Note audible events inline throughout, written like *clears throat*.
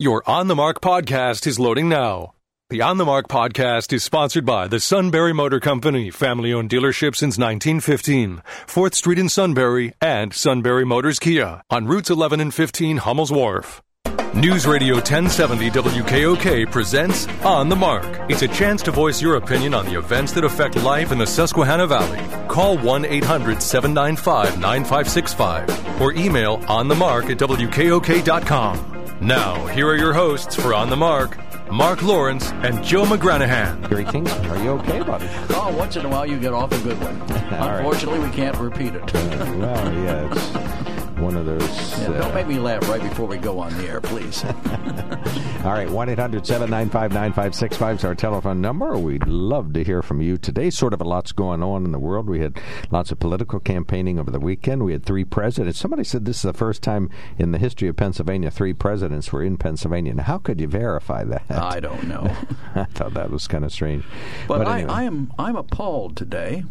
Your On the Mark podcast is loading now. The On the Mark podcast is sponsored by the Sunbury Motor Company, family owned dealership since 1915, 4th Street in Sunbury, and Sunbury Motors Kia on routes 11 and 15 Hummel's Wharf. News Radio 1070 WKOK presents On the Mark. It's a chance to voice your opinion on the events that affect life in the Susquehanna Valley. Call 1 800 795 9565 or email onthemark at WKOK.com. Now, here are your hosts for On the Mark, Mark Lawrence and Joe McGranahan. Gary Kingston, are you okay, buddy? Oh, once in a while you get off a good one. *laughs* right. Unfortunately, we can't repeat it. Uh, well, yeah, it's one of those. Yeah, uh, don't make me laugh right before we go on the air, please. *laughs* all right, 1 800 795 9565 is our telephone number. We'd love to hear from you today. Sort of a lot's going on in the world. We had lots of political campaigning over the weekend. We had three presidents. Somebody said this is the first time in the history of Pennsylvania three presidents were in Pennsylvania. Now, how could you verify that? I don't know. *laughs* I thought that was kind of strange. But, anyway. I, I am I'm appalled today.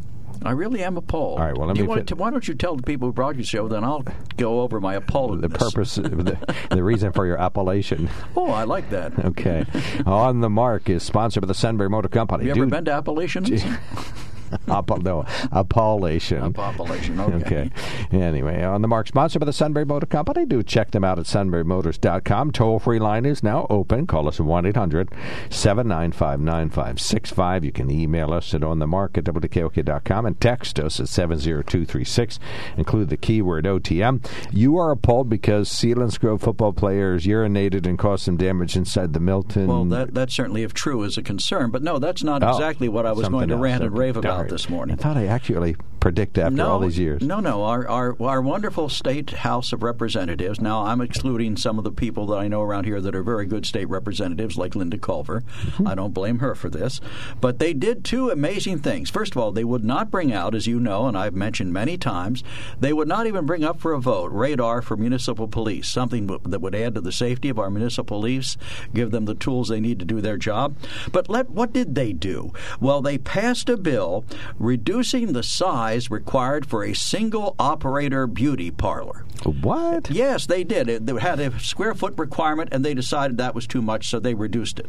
I really am appalled. All right, well, let me fit- to, why don't you tell the people who brought your show, then I'll go over my appalledness. the purpose, the, the reason for your appellation. *laughs* Oh, I like that. Okay. On the Mark is sponsored by the Sunbury Motor Company. Have you ever Dude, been to Appalachians? *laughs* *laughs* App- no, Appellation. Appalachian, okay. Okay. Anyway, on the Mark, sponsored by the Sunbury Motor Company. Do check them out at sunburymotors.com. Toll free line is now open. Call us at 1 800 795 9565. You can email us at onthemark at WKOK.com and text us at 70236. Include the keyword OTM. You are appalled because Selinsgrove football players urinated and caused some damage inside the Milton. Well, that, that certainly, if true, is a concern. But no, that's not Oh, exactly what I was going to else. rant and rave Darn. About this morning. I thought I accurately predict after no, all these years. No, no. Our, our our wonderful state House of Representatives. Now, I'm excluding some of the people that I know around here that are very good state representatives, like Lynda Culver. Mm-hmm. I don't blame her for this, but they did two amazing things. First of all, they would not bring out, as you know, and I've mentioned many times, they would not even bring up for a vote radar for municipal police, something that would add to the safety of our municipal police, give them the tools they need to do their job. But let what did they do? Well, they passed a bill reducing the size required for a single operator beauty parlor. What? Yes, they did. It, they had a square foot requirement, and they decided that was too much, so they reduced it.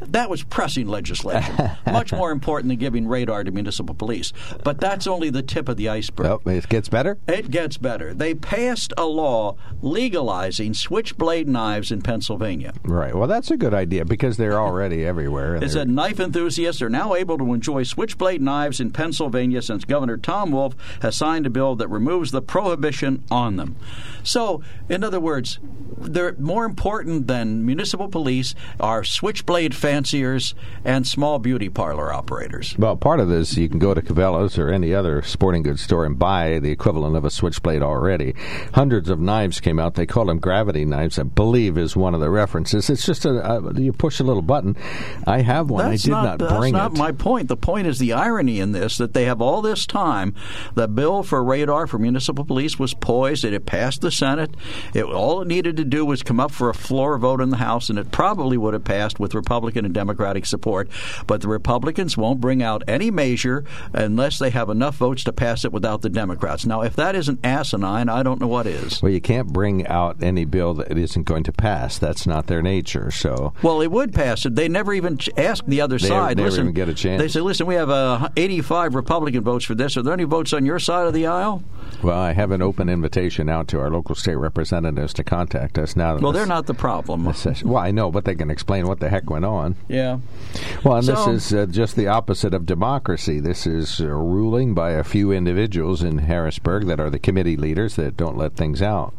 That was pressing legislation, *laughs* much more important than giving radar to municipal police. But that's only the tip of the iceberg. Oh, it gets better? It gets better. They passed a law legalizing switchblade knives in Pennsylvania. Right. Well, that's a good idea because they're already *laughs* everywhere. It said knife enthusiasts are now able to enjoy switchblade knives in Pennsylvania since Governor Tom Wolf has signed a bill that removes the prohibition on them. So, in other words, they're more important than municipal police are switchblade fanciers and small beauty parlor operators. Well, part of this, you can go to Cabela's or any other sporting goods store and buy the equivalent of a switchblade already. Hundreds of knives came out. They call them gravity knives, I believe, is one of the references. It's just a, a you push a little button. I have one. That's I did not, not, that's not it. my point. The point is the irony in this that they have all this time. The bill for radar for municipal police was poised. It had passed the Senate. It, all it needed to do was come up for a floor vote in the House, and it probably would have passed with Republican and Democratic support. But the Republicans won't bring out any measure unless they have enough votes to pass it without the Democrats. Now, if that isn't asinine, I don't know what is. well, you can't bring out any bill that isn't going to pass. That's not their nature. So Well, it would pass it. They never even asked the other They side. never listen, even get a chance. They say, "Listen, we have uh, 85 Republican votes for this. Are there any votes on your side of the aisle?" Well, I have an open invitation out to our local state representatives to contact us now. that Well, this- they're not the problem. Well, I know, but they can explain what the heck went on. Yeah. Well, and this is uh, just the opposite of democracy. This is uh, ruling by a few individuals in Harrisburg that are the committee leaders that don't let things out.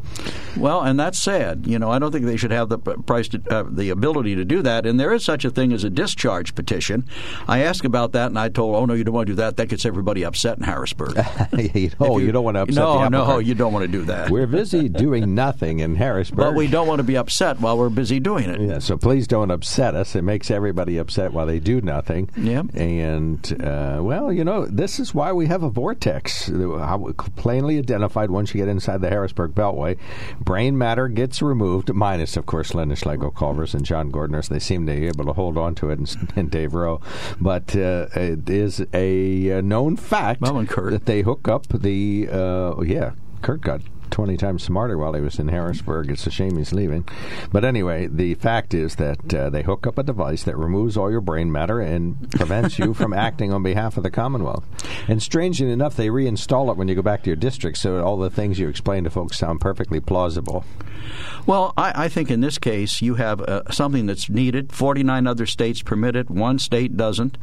Well, and that's sad. You know, I don't think they should have the price, to, uh, the ability to do that. And there is such a thing as a discharge petition. I asked about that, and I told, "Oh no, you don't want to do that. That gets everybody upset in Harrisburg." you know, If you, don't want to upset No, no, you don't want to do that. We're busy doing nothing in Harrisburg. but we don't want to be upset while we're busy doing it. Yeah, so please don't upset us. It makes everybody upset while they do nothing. Yep. And, uh, well, you know, this is why we have a vortex. Plainly identified once you get inside the Harrisburg Beltway. Brain matter gets removed, minus, of course, Lynda Schlegel Culvers and John Gordner. So they seem to be able to hold on to it, and, *laughs* and Dave Rowe. But uh, it is a uh, known fact Well, that they hook up the, uh, yeah, Kurt got 20 times smarter while he was in Harrisburg. It's a shame he's leaving. But anyway, the fact is that uh, they hook up a device that removes all your brain matter and prevents you from *laughs* acting on behalf of the Commonwealth. And strangely enough, they reinstall it when you go back to your district, so all the things you explain to folks sound perfectly plausible. Well, I, I think in this case you have uh, something that's needed. Forty-nine other states permit it. One state doesn't.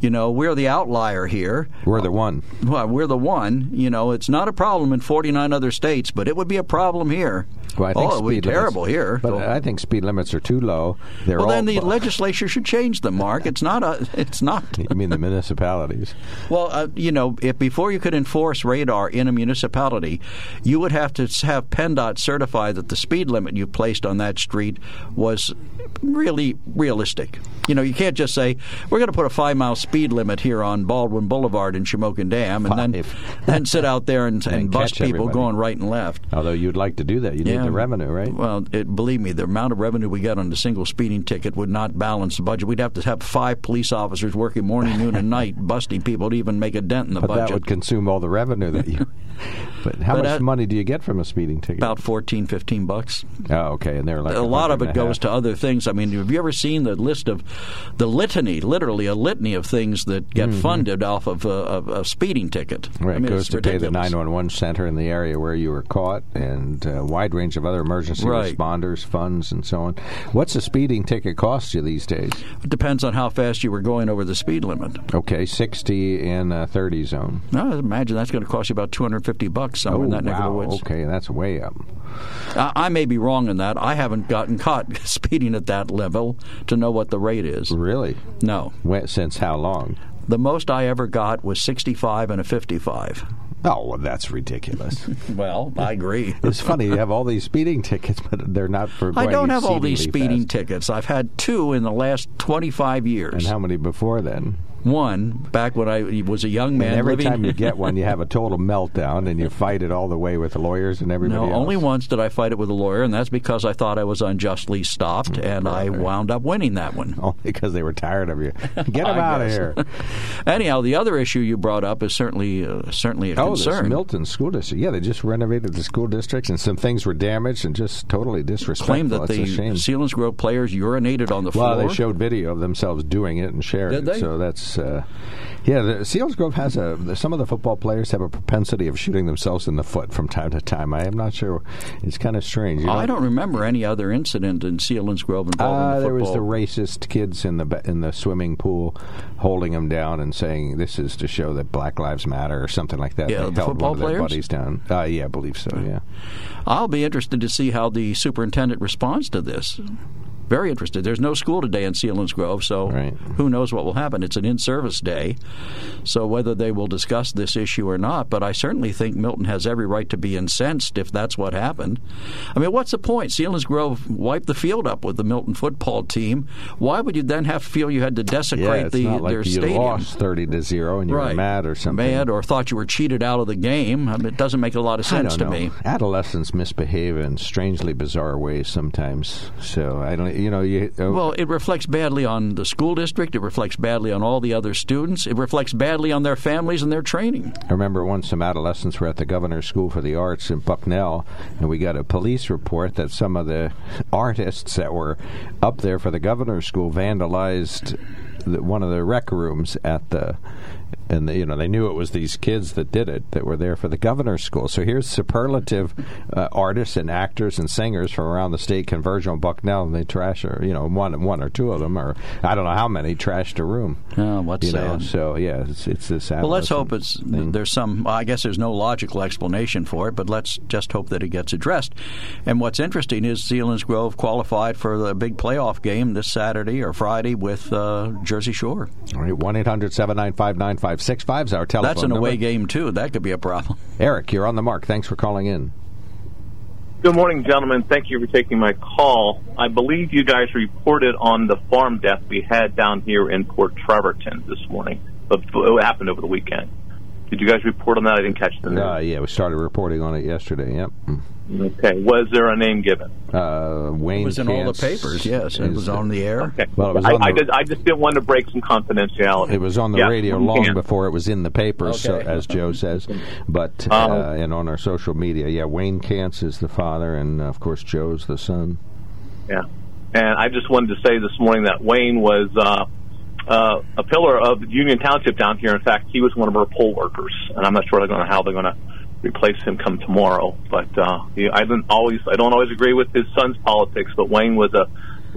You know, we're the outlier here. We're the one. Well, we're the one. You know, it's not a problem in forty-nine other states, but it would be a problem here. Well, I think oh, it would be speed limits- terrible here. But I think speed limits are too low. They're well, then the legislature should change them, Mark. It's not a. *laughs* It's not. *laughs* You mean the municipalities? Well, uh, you know, if before you could enforce radar in a municipality, you would have to have PennDOT certify that the speed limit you placed on that street was really realistic. You know, you can't just say we're going to put a five mile speed limit here on Baldwin Boulevard in Shamokin Dam, and then Five. *laughs* then sit out there and, and, And bust people everybody. going right and left. Although you'd like to do that, you need the revenue, right? Well, it, believe me, the amount of revenue we get on a single speeding ticket would not balance the budget. We'd have to have five police officers working morning, noon, and night, *laughs* busting people to even make a dent in the budget. but budget. that would consume all the revenue that you. *laughs* but how But much that- money do you get from a speeding ticket? about 14, 15 bucks. Oh, okay, and they're like a lot of it goes half. to other things. I mean, have you ever seen the list of the litany, literally a litany of things that get funded off of a, a speeding ticket? Mm-hmm. Right, I mean, it goes to pay the 911 center in the area where you were caught, and a wide range of other emergency Right. responders, funds, and so on. What's a speeding ticket cost you these days? It depends on how fast you were going over the speed limit. Okay, 60 in a 30 zone. I imagine that's going to cost you about 250 bucks somewhere oh, in that neck of the wow. woods. Okay, that's way up. I, I may be wrong in that. I haven't gotten caught *laughs* speeding at that level to know what the rate is. Really? No. When, since how long? The most I ever got was 65 and a 55. Oh, well, that's ridiculous. *laughs* Well, I agree. *laughs* it's funny you have all these speeding tickets, but they're not for. I don't have all these speeding fast. tickets. I've had two in the last 25 years. And how many before then? One back when I was a young man. and every living, time you get one, you have a *laughs* total meltdown, and you fight it all the way with the lawyers and everybody No, else. only once did I fight it with a lawyer, and that's because I thought I was unjustly stopped, and I wound up winning that one. *laughs* Only because they were tired of you. *laughs* Get them out of here. Anyhow, the other issue you brought up is certainly uh, certainly a Oh, this concern. Milton School District. Yeah, they just renovated the school districts, and some things were damaged and just totally disrespectful. Claim that it's the shame. Selinsgrove players urinated on the floor. Well, they showed video of themselves doing it and shared Did it. they? So that's uh, yeah. The, Selinsgrove has a. Some of the football players have a propensity of shooting themselves in the foot from time to time. I am not sure. It's kind of strange. You I don't remember any other incident in Selinsgrove involving Uh, the there was the racist kids in the in the swimming pool holding them down and saying this is to show that Black Lives Matter or something like that. Yeah, they the held football one of their players? buddies down. Uh, yeah, I believe so. Yeah. I'll be interested to see how the superintendent responds to this. Very interested. There's no school today in Selinsgrove, so Right. who knows what will happen. It's an in-service day, so whether they will discuss this issue or not, but I certainly think Milton has every right to be incensed if that's what happened. I mean, what's the point? Selinsgrove wiped the field up with the Milton football team. Why would you then have to feel you had to Yeah, desecrate it's the, like their you stadium? lost thirty to zero and you right. were mad or something. Mad or thought you were cheated out of the game. I mean, it doesn't make a lot of sense to me. Adolescents misbehave in strangely bizarre ways sometimes. So I don't. You know, you. uh, Well, it reflects badly on the school district. It reflects badly on all the other students. It reflects badly on their families and their training. I remember once some adolescents were at the Governor's School for the Arts in Bucknell, and we got a police report that some of the artists that were up there for the Governor's School vandalized the, one of the rec rooms at the. And you know they knew it was these kids that did it that were there for the governor's school. So here's superlative uh, artists and actors and singers from around the state converge on Bucknell, and they trash or you know one one or two of them or I don't know how many trashed a room. Oh, what's you know, so yeah, it's, it's this. Well, let's hope it's thing. there's some. well, I guess there's no logical explanation for it, but let's just hope that it gets addressed. And what's interesting is Selinsgrove qualified for the big playoff game this Saturday or Friday with uh, Jersey Shore. All right, 1 800 795 9565 is our telephone. That's an away game too. That could be a problem. *laughs* Eric, you're on the mark. Thanks for calling in. Good morning, gentlemen. Thank you for taking my call. I believe you guys reported on the farm death we had down here in Port Trevorton this morning. But It happened over the weekend. Did you guys report on that? I didn't catch the news. Uh, yeah, we started reporting on it yesterday. Yep. Okay. Was there a name given? Uh, Wayne It was in all the papers. Yes, it was on the air. Okay. Well, it was I, the- I, just, I just didn't want to break some confidentiality. It was on the Yeah, radio long can. before it was in the papers, so, as Joe says. *laughs* But Um, uh, and on our social media, yeah, Wayne Kantz is the father, and of course Joe's the son. Yeah. And I just wanted to say this morning that Wayne was uh, uh, a pillar of Union Township down here. In fact, he was one of our poll workers, and I'm not sure they're going to how they're going to replace him come tomorrow. But uh, he, I don't always I don't always agree with his son's politics, but Wayne was a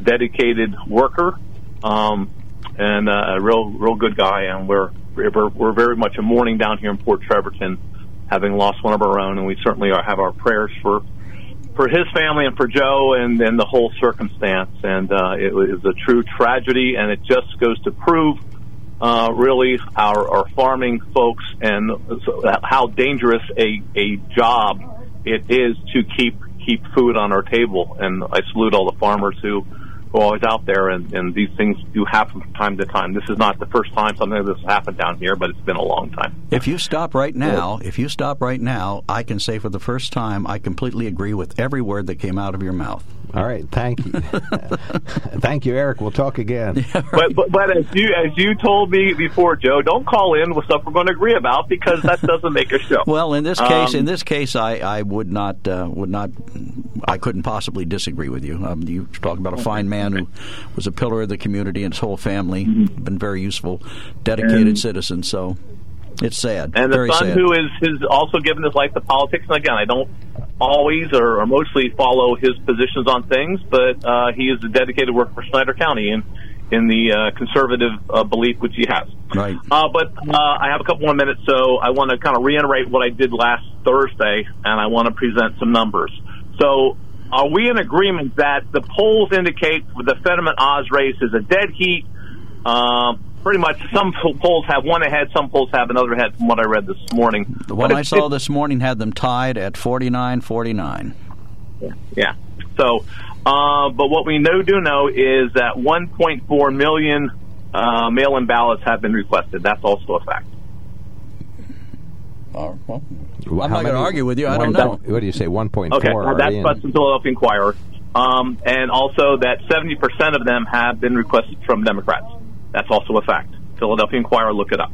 dedicated worker um, and uh, a real real good guy, and we're we're, we're very much a mourning down here in Port Trevorton, having lost one of our own, and we certainly are, have our prayers for for his family and for Joe and, and the whole circumstance. And uh, it was a true tragedy, and it just goes to prove uh, really our, our farming folks and how dangerous a, a job it is to keep keep food on our table. And I salute all the farmers who who are always out there, and, and these things do happen from time to time. This is not the first time something like this happened down here, but it's been a long time. If you stop right now, if you stop right now, I can say for the first time, I completely agree with every word that came out of your mouth. All right, thank you, *laughs* thank you, Eric. We'll talk again. but, but but as you as you told me before, Joe, don't call in with stuff we're going to agree about because that doesn't make a show. *laughs* Well, in this case, Um, in this case, I, I would not uh, would not I couldn't possibly disagree with you. Um, you talk about a fine man who was a pillar of the community and his whole family, Mm-hmm. been very useful, dedicated citizen. So it's sad, and the son sad. who is has also given his life to politics. And again, I don't always or, or mostly follow his positions on things, but uh, he is a dedicated worker for Snyder County and in the uh, conservative uh, belief which he has. Right. Uh, but uh, I have a couple more minutes, so I want to kind of reiterate what I did last Thursday, and I want to present some numbers. So, are we in agreement that the polls indicate the Fetterman Oz race is a dead heat? Um, pretty much, some polls have one ahead, some polls have another ahead, from what I read this morning. The one I it's- saw this morning had them tied at 49-49. Yeah. So, uh, but what we know do know is that 1.4 million uh, mail-in ballots have been requested. That's also a fact. Uh, well, Well, I'm how not going to argue with you. I don't know. What do you say? One point four. Okay, well, that's in. that's the Philadelphia Inquirer, um, and also that 70 percent of them have been requested from Democrats. That's also a fact. Philadelphia Inquirer, look it up.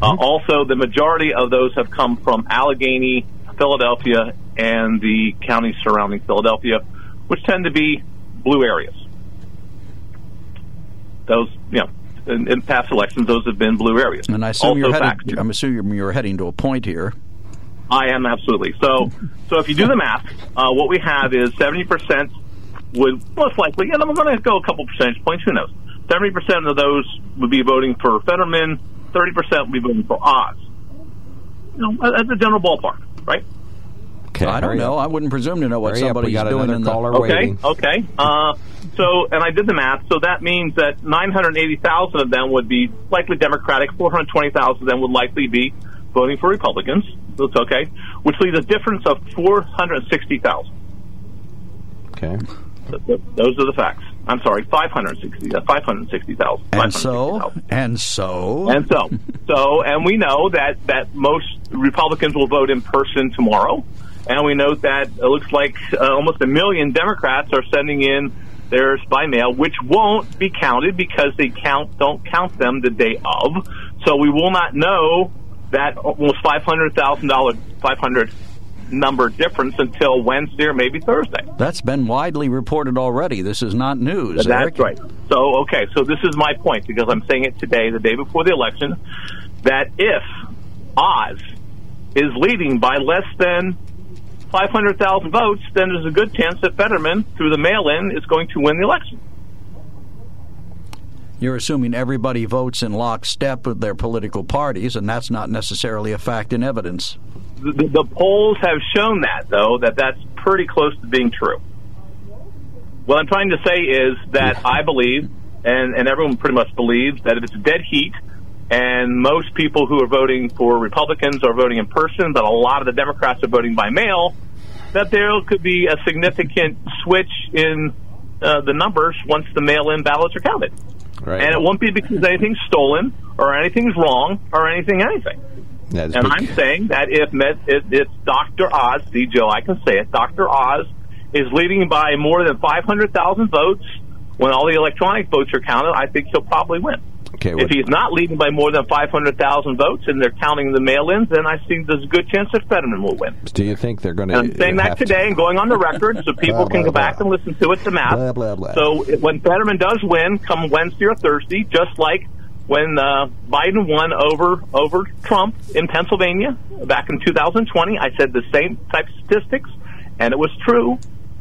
Uh, also, the majority of those have come from Allegheny, Philadelphia, and the counties surrounding Philadelphia, which tend to be blue areas. Those, you know, in, in past elections, those have been blue areas. And I assume also you're headed. I'm assuming you're heading to a point here. I am absolutely. So, *laughs* so if you do the math, uh, what we have is seventy percent would most likely, and I'm going to go a couple percentage points. Who knows? Seventy percent of those would be voting for Fetterman. Thirty percent would be voting for Oz. You know, that's a general ballpark, right? Okay, I don't know. up. I wouldn't presume to know what Hurry up, got doing in the. caller Okay, waiting. okay. Uh, so, and I did the math. So that means that 980,000 of them would be likely Democratic. 420,000 of them would likely be voting for Republicans. That's okay. Which leaves a difference of 460,000. Okay. Th- th- Those are the facts. I'm sorry, 560, uh, 560,000. And so, 560,000. and so, And so, so, and we know that that most Republicans will vote in person tomorrow, and we know that it looks like uh, almost a million Democrats are sending in theirs by mail, which won't be counted because they count don't count them the day of. So we will not know that almost five hundred thousand dollars, five hundred number difference until Wednesday or maybe Thursday. that's been widely reported already. This is not news. That's Eric. right. So, okay, so this is my point because I'm saying it today, the day before the election, that if Oz is leading by less than 500,000 votes, then there's a good chance that Fetterman, through the mail in, is going to win the election. You're assuming everybody votes in lockstep with their political parties, and that's not necessarily a fact in evidence. The, the, polls have shown that, though, that that's pretty close to being true. What I'm trying to say is that I believe, and, and everyone pretty much believes, that if it's dead heat, and most people who are voting for Republicans are voting in person, but a lot of the Democrats are voting by mail, that there could be a significant switch in uh, the numbers once the mail-in ballots are counted. Right. And it won't be because anything's stolen or anything's wrong or anything anything. And big. I'm saying that if, Med, if it's Dr. Oz, see, Joe, I can say it, Dr. Oz is leading by more than 500,000 votes when all the electronic votes are counted, I think he'll probably win. Okay, If he's not leading by more than 500,000 votes and they're counting the mail-ins, then I think there's a good chance that Fetterman will win. do you think they're going to? I'm saying uh, that today and going on the record so *laughs* people Blah, can blah, go back blah. and listen to it, the math. Blah, blah, blah. So when Fetterman does win, come Wednesday or Thursday, just like when uh, Biden won over over Trump in Pennsylvania back in 2020, I said the same type of statistics, and it was true.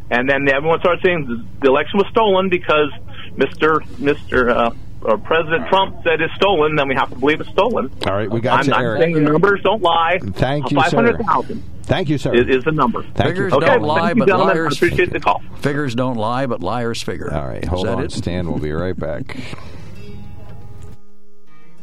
And then everyone started saying the election was stolen because Mr. Mr. Uh, or President Trump said it's stolen. Then we have to believe it's stolen. All right, we got to. I'm you, not Eric. saying the numbers don't lie. Thank you, Five sir. hundred thousand Thank you, sir. is, is the number. Thank Figures you. Don't well, lie, thank but gentlemen. liars. I appreciate the call. Figures don't lie, but liars figure. All right, Is hold that on, it? Stan. We'll be right back. *laughs*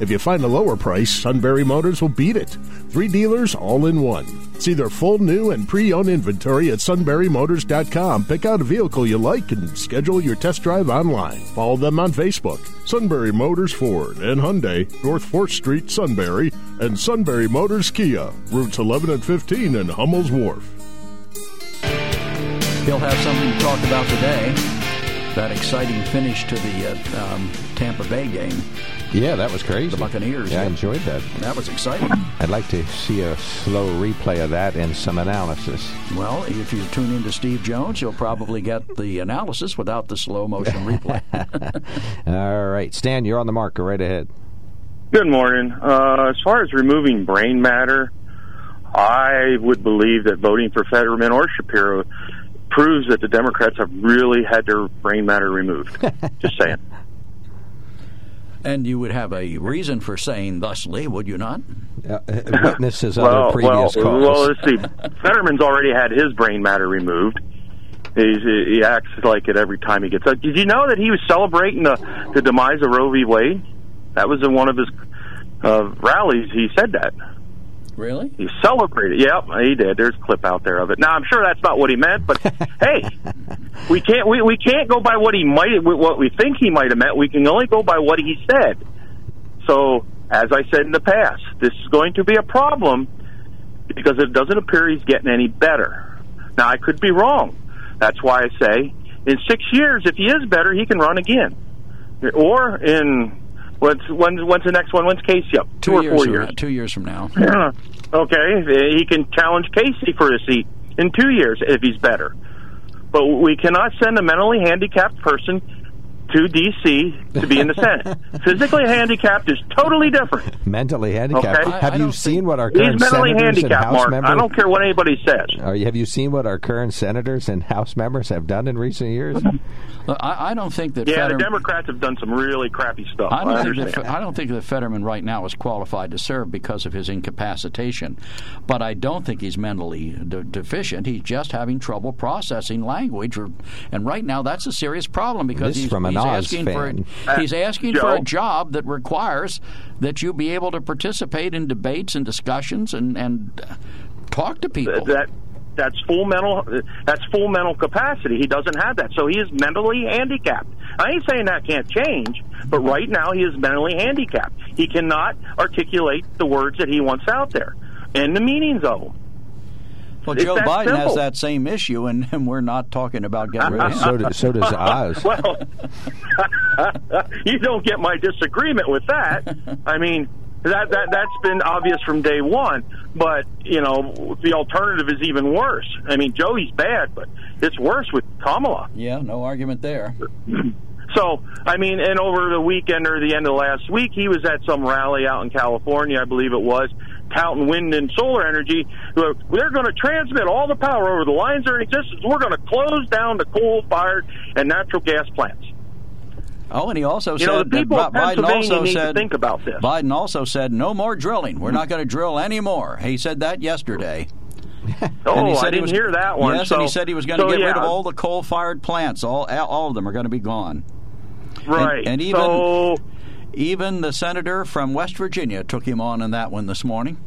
If you find a lower price, Sunbury Motors will beat it. Three dealers all in one. See their full new and pre owned inventory at sunburymotors.com. Pick out a vehicle you like and schedule your test drive online. Follow them on Facebook. Sunbury Motors Ford and Hyundai, North 4th Street, Sunbury, and Sunbury Motors Kia, routes 11 and 15 in Hummel's Wharf. He'll have something to talk about today. That exciting finish to the uh, um, Tampa Bay game. Yeah, that was crazy. The Buccaneers, Yeah, I enjoyed that. That was exciting. I'd like to see a slow replay of that and some analysis. Well, if you tune in to Steve Jones, you'll probably get the analysis without the slow motion *laughs* replay. *laughs* All right, Stan, you're on the marker. Right ahead. Good morning. Uh, as far as removing brain matter, I would believe that voting for Fetterman or Shapiro proves that the Democrats have really had their brain matter removed. *laughs* Just saying. And you would have a reason for saying thusly, would you not? Uh, witnesses Well, other previous well, calls. well, let's see. Fetterman's already had his brain matter removed. He's, he acts like it every time he gets up. Did you know that he was celebrating the, the demise of Roe v. Wade? That was in one of his uh, rallies. He said that. Really? He celebrated. Yep, he did. There's a clip out there of it. Now I'm sure that's not what he meant, but *laughs* hey, we can't we, we can't go by what he might what we think he might have meant. We can only go by what he said. So, as I said in the past, this is going to be a problem because it doesn't appear he's getting any better. Now I could be wrong. That's why I say in six years, if he is better, he can run again, or in when's when's, when's the next one? When's Casey up? Two, or years four years? now- two years from now. okay, he can challenge Casey for a seat in two years if he's better. But we cannot send a mentally handicapped person to D.C. to be in the Senate. *laughs* Physically handicapped is totally different. Mentally handicapped. Okay. I- Have I you seen what our current mentally senators and handicapped, House Mark. members? I don't care what anybody says. Are you, have you seen what our current senators and House members have done in recent years? *laughs* Look, I, I don't think that Yeah, the Democrats have done some really crappy stuff. I I, don't, think understand. that, I don't think that Fetterman right now is qualified to serve because of his incapacitation. But I don't think he's mentally de- deficient. He's just having trouble processing language. Or, and right now, that's a serious problem because This he's, from an he's asking fan. for he's asking for a job that requires that you be able to participate in debates and discussions and and uh, talk to people. that that's full mental that's full mental capacity. He doesn't have that, so he is mentally handicapped. I ain't saying that can't change, but right now he is mentally handicapped. He cannot articulate the words that he wants out there and the meanings of them. Well, it's Joe that Biden has that same issue, and, and we're not talking about getting rid of him. so, do, so does *laughs* Oz. Well, *laughs* you don't get my disagreement with that. I mean, that that that's been obvious from day one. But you know, the alternative is even worse. I mean, Joey's bad, but it's worse with Kamala. Yeah, no argument there. *clears throat* So, I mean, and over the weekend or the end of last week, he was at some rally out in California, I believe it was, touting wind and solar energy. They're going to transmit all the power over the lines that are in existence. We're going to close down the coal-fired and natural gas plants. Oh, and he also You said know, that people Bi- of Biden also said think about this. Biden also said no more drilling. We're not going to drill anymore. He said that yesterday. *laughs* Oh, And he said I he didn't was- hear that one. Yes, so, and he said he was going to so, get rid of all the coal-fired plants. All all of them are going to be gone. Right. and even- so, Even the senator from West Virginia took him on in that one this morning.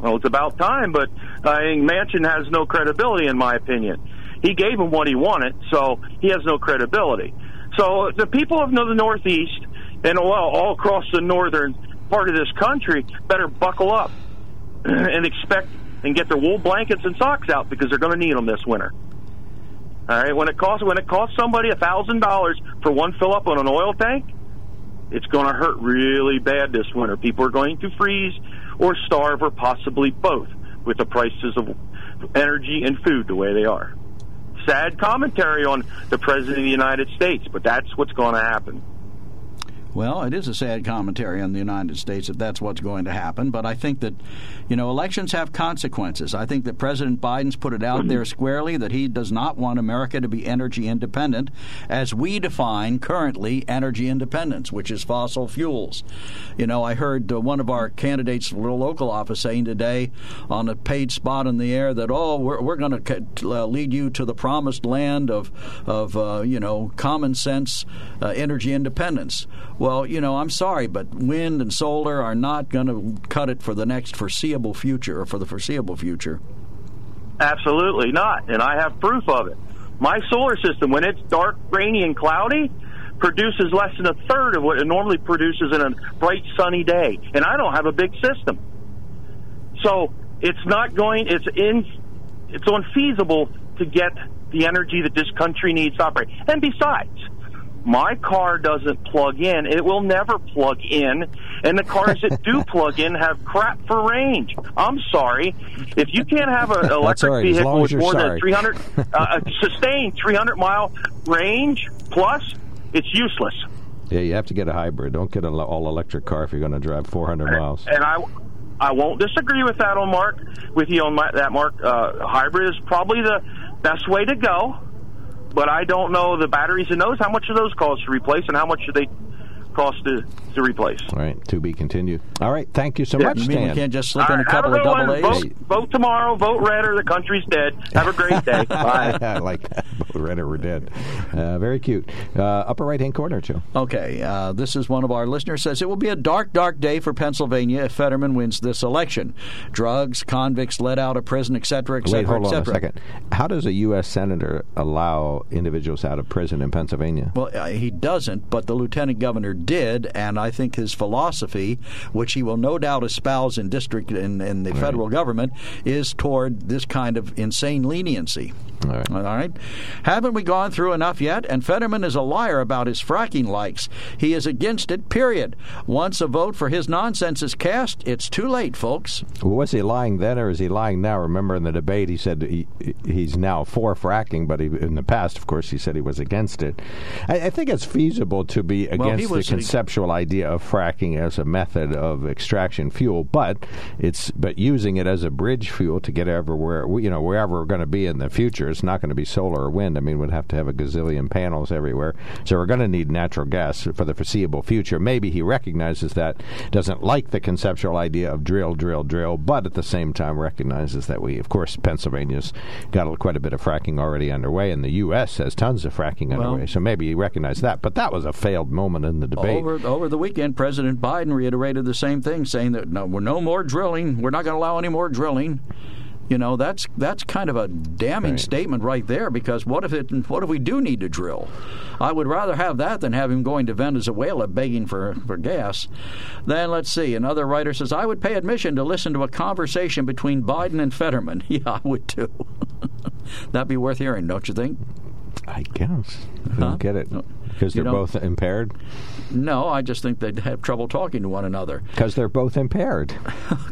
well, it's about time, but uh, think Manchin has no credibility, in my opinion. He gave him what he wanted, so he has no credibility. So the people of the Northeast and well, all across the northern part of this country better buckle up *clears throat* and expect and get their wool blankets and socks out because they're going to need them this winter. All right, when it costs when it costs somebody a thousand dollars for one fill up on an oil tank, it's going to hurt really bad this winter. People are going to freeze or starve or possibly both with the prices of energy and food the way they are. Sad commentary on the President of the United States, but that's what's going to happen. Well, it is a sad commentary on the United States that that's what's going to happen. But I think that, you know, elections have consequences. I think that President Biden's put it out there squarely that he does not want America to be energy independent as we define currently energy independence, which is fossil fuels. You know, I heard uh, one of our candidates for the local office saying today on a paid spot in the air that, oh, we're, we're going to uh, lead you to the promised land of, of uh, you know, common sense uh, energy independence. Well, you know, I'm sorry, but wind and solar are not going to cut it for the next foreseeable future or for the foreseeable future. Absolutely not, and I have proof of it. My solar system, when it's dark, rainy, and cloudy, produces less than a third of what it normally produces in a bright, sunny day, and I don't have a big system. So it's not going. It's in. It's unfeasible to get the energy that this country needs to operate. And besides, my car doesn't plug in. It will never plug in. And the cars that do *laughs* plug in have crap for range. I'm sorry. If you can't have an electric right, vehicle with more sorry. than 300, *laughs* uh, a sustained 300 mile range plus, it's useless. Yeah, you have to get a hybrid. Don't get an all electric car if you're going to drive 400 miles. And I, I won't disagree with that on Mark, with you on my, that Mark. Uh, hybrid is probably the best way to go, but I don't know the batteries in those. How much do those cost to replace, and how much do they cost to, to replace? All right, to be continued. All right, thank you so Yeah. much, You mean we can't just slip All in a right, have couple of double. A's? Vote, vote tomorrow. Vote red, or the country's dead. Have a great day. *laughs* Bye. I like that. *laughs* Vote Red or we're dead. Uh, very cute. Uh, upper right hand corner, too. Okay, uh, this is one of our listeners says it will be a dark, dark day for Pennsylvania if Fetterman wins this election. Drugs, convicts let out of prison, etc., etc., Wait, hold on a etc. second. How does a U.S. senator allow individuals out of prison in Pennsylvania? Well, uh, he doesn't, but the lieutenant governor did, and I think his philosophy, which he will no doubt espouse in district in, in the federal government, is toward this kind of insane leniency. All right. All right. Haven't we gone through enough yet? And Fetterman is a liar about his fracking likes. He is against it, period. Once a vote for his nonsense is cast, it's too late, folks. Well, was he lying then, or is he lying now? Remember in the debate, he said he, he's now for fracking, but he, in the past, of course, he said he was against it. I, I think it's feasible to be against was- the conceptual idea of fracking as a method of extraction fuel, but it's but using it as a bridge fuel to get everywhere, you know, wherever we're going to be in the future. It's not going to be solar or wind. I mean, we'd have to have a gazillion panels everywhere, so we're going to need natural gas for the foreseeable future. Maybe he recognizes that, doesn't like the conceptual idea of drill, drill, drill, but at the same time recognizes that we, of course, Pennsylvania's got a, quite a bit of fracking already underway, and the U.S. has tons of fracking Well- underway. So maybe he recognized that, but that was a failed moment in the debate. Over over the weekend, President Biden reiterated the same thing, saying that no, we're no more drilling. We're not going to allow any more drilling. You know, that's that's kind of a damning Right. statement right there. Because what if it? What if we do need to drill? I would rather have that than have him going to Venezuela begging for, for gas. Then let's see. Another writer says, "I would pay admission to listen to a conversation between Biden and Fetterman." *laughs* Yeah, I would too. *laughs* That'd be worth hearing, don't you think? I guess. I don't get it. Because they're both impaired? No, I just think they'd have trouble talking to one another. Because they're both impaired. *laughs*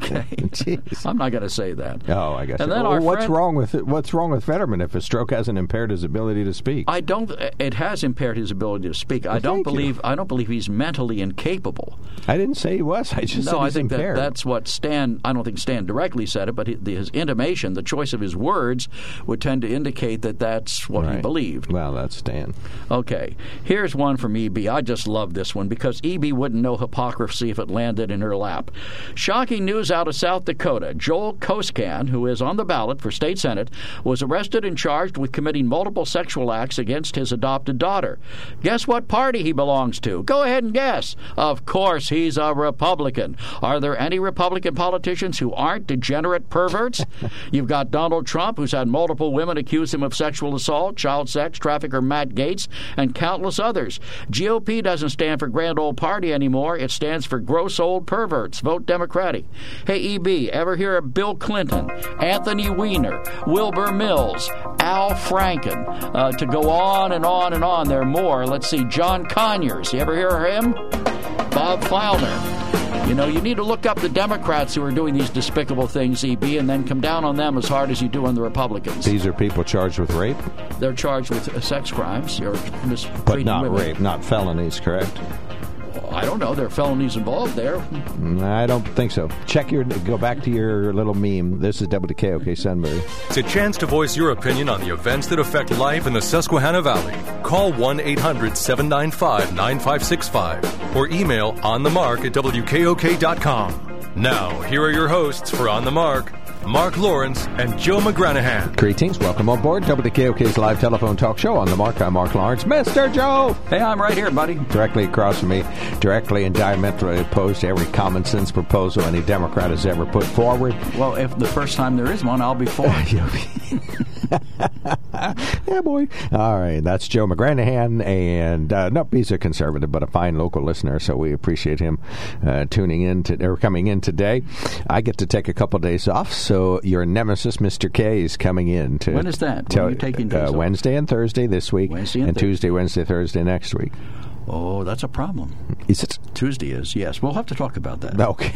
Okay. *laughs* Jeez. I'm not going to say that. Oh, I guess. And then well, our what's friend- wrong with it? What's wrong with Fetterman if a stroke hasn't impaired his ability to speak? I don't. It has impaired his ability to speak. I don't thank you. believe. I don't believe he's mentally incapable. I didn't say he was. I just said no, I think that that's what Stan. I don't think Stan directly said it, but his, his intimation, the choice of his words, would tend to indicate that that's what he believed. Well, that's Stan. Okay, Here's one from EB. I just love this one because EB wouldn't know hypocrisy if it landed in her lap. Shocking news out of South Dakota. Joel Koskan, who is on the ballot for state senate, was arrested and charged with committing multiple sexual acts against his adopted daughter. Guess what party he belongs to? Go ahead and guess. Of course, he's a Republican. Are there any Republican politicians who aren't degenerate perverts? *laughs* You've got Donald Trump, who's had multiple women accuse him of sexual assault, child sex trafficker Matt Gaetz, and countless others. GOP doesn't stand for grand old party anymore. It stands for gross old perverts. Vote Democratic. Hey, EB, ever hear of Bill Clinton, Anthony Weiner, Wilbur Mills, Al Franken? Uh, to go on and on and on, there are more. Let's see, John Conyers. You ever hear of him? Bob Fowler. You know, you need to look up the Democrats who are doing these despicable things, EB, and then come down on them as hard as you do on the Republicans. These are people charged with rape? They're charged with uh, sex crimes or mistreating But not women. rape, not felonies, correct? I don't know. There are felonies involved there. Mm, I don't think so. Check your, go back to your little meme. This is WKOK Sunbury. It's a chance to voice your opinion on the events that affect life in the Susquehanna Valley. Call 1 800 795 9565 or email on the mark at WKOK.com. Now, here are your hosts for On the Mark Mark Lawrence and Joe McGranahan. Greetings. Welcome on board WKOK's live telephone talk show on the Mark. I'm Mark Lawrence. Mr. Joe! Hey, I'm right here, buddy. Directly across from me, directly and diametrically opposed to every common sense proposal any Democrat has ever put forward. Well, if the first time there is one, I'll be for it. *laughs* *laughs* yeah, boy. All right, that's Joe McGranahan, and uh, nope, he's a conservative, but a fine local listener, so we appreciate him uh, tuning in to, or coming in today. I get to take a couple days off, so your nemesis, Mr. K, is coming in. To When is that? When tell- are you taking uh? Wednesday and Thursday this week, Wednesday and Thursday. Tuesday, Wednesday, Thursday next week. Oh, that's a problem. Is it? Tuesday is, yes. We'll have to talk about that. *laughs* Okay.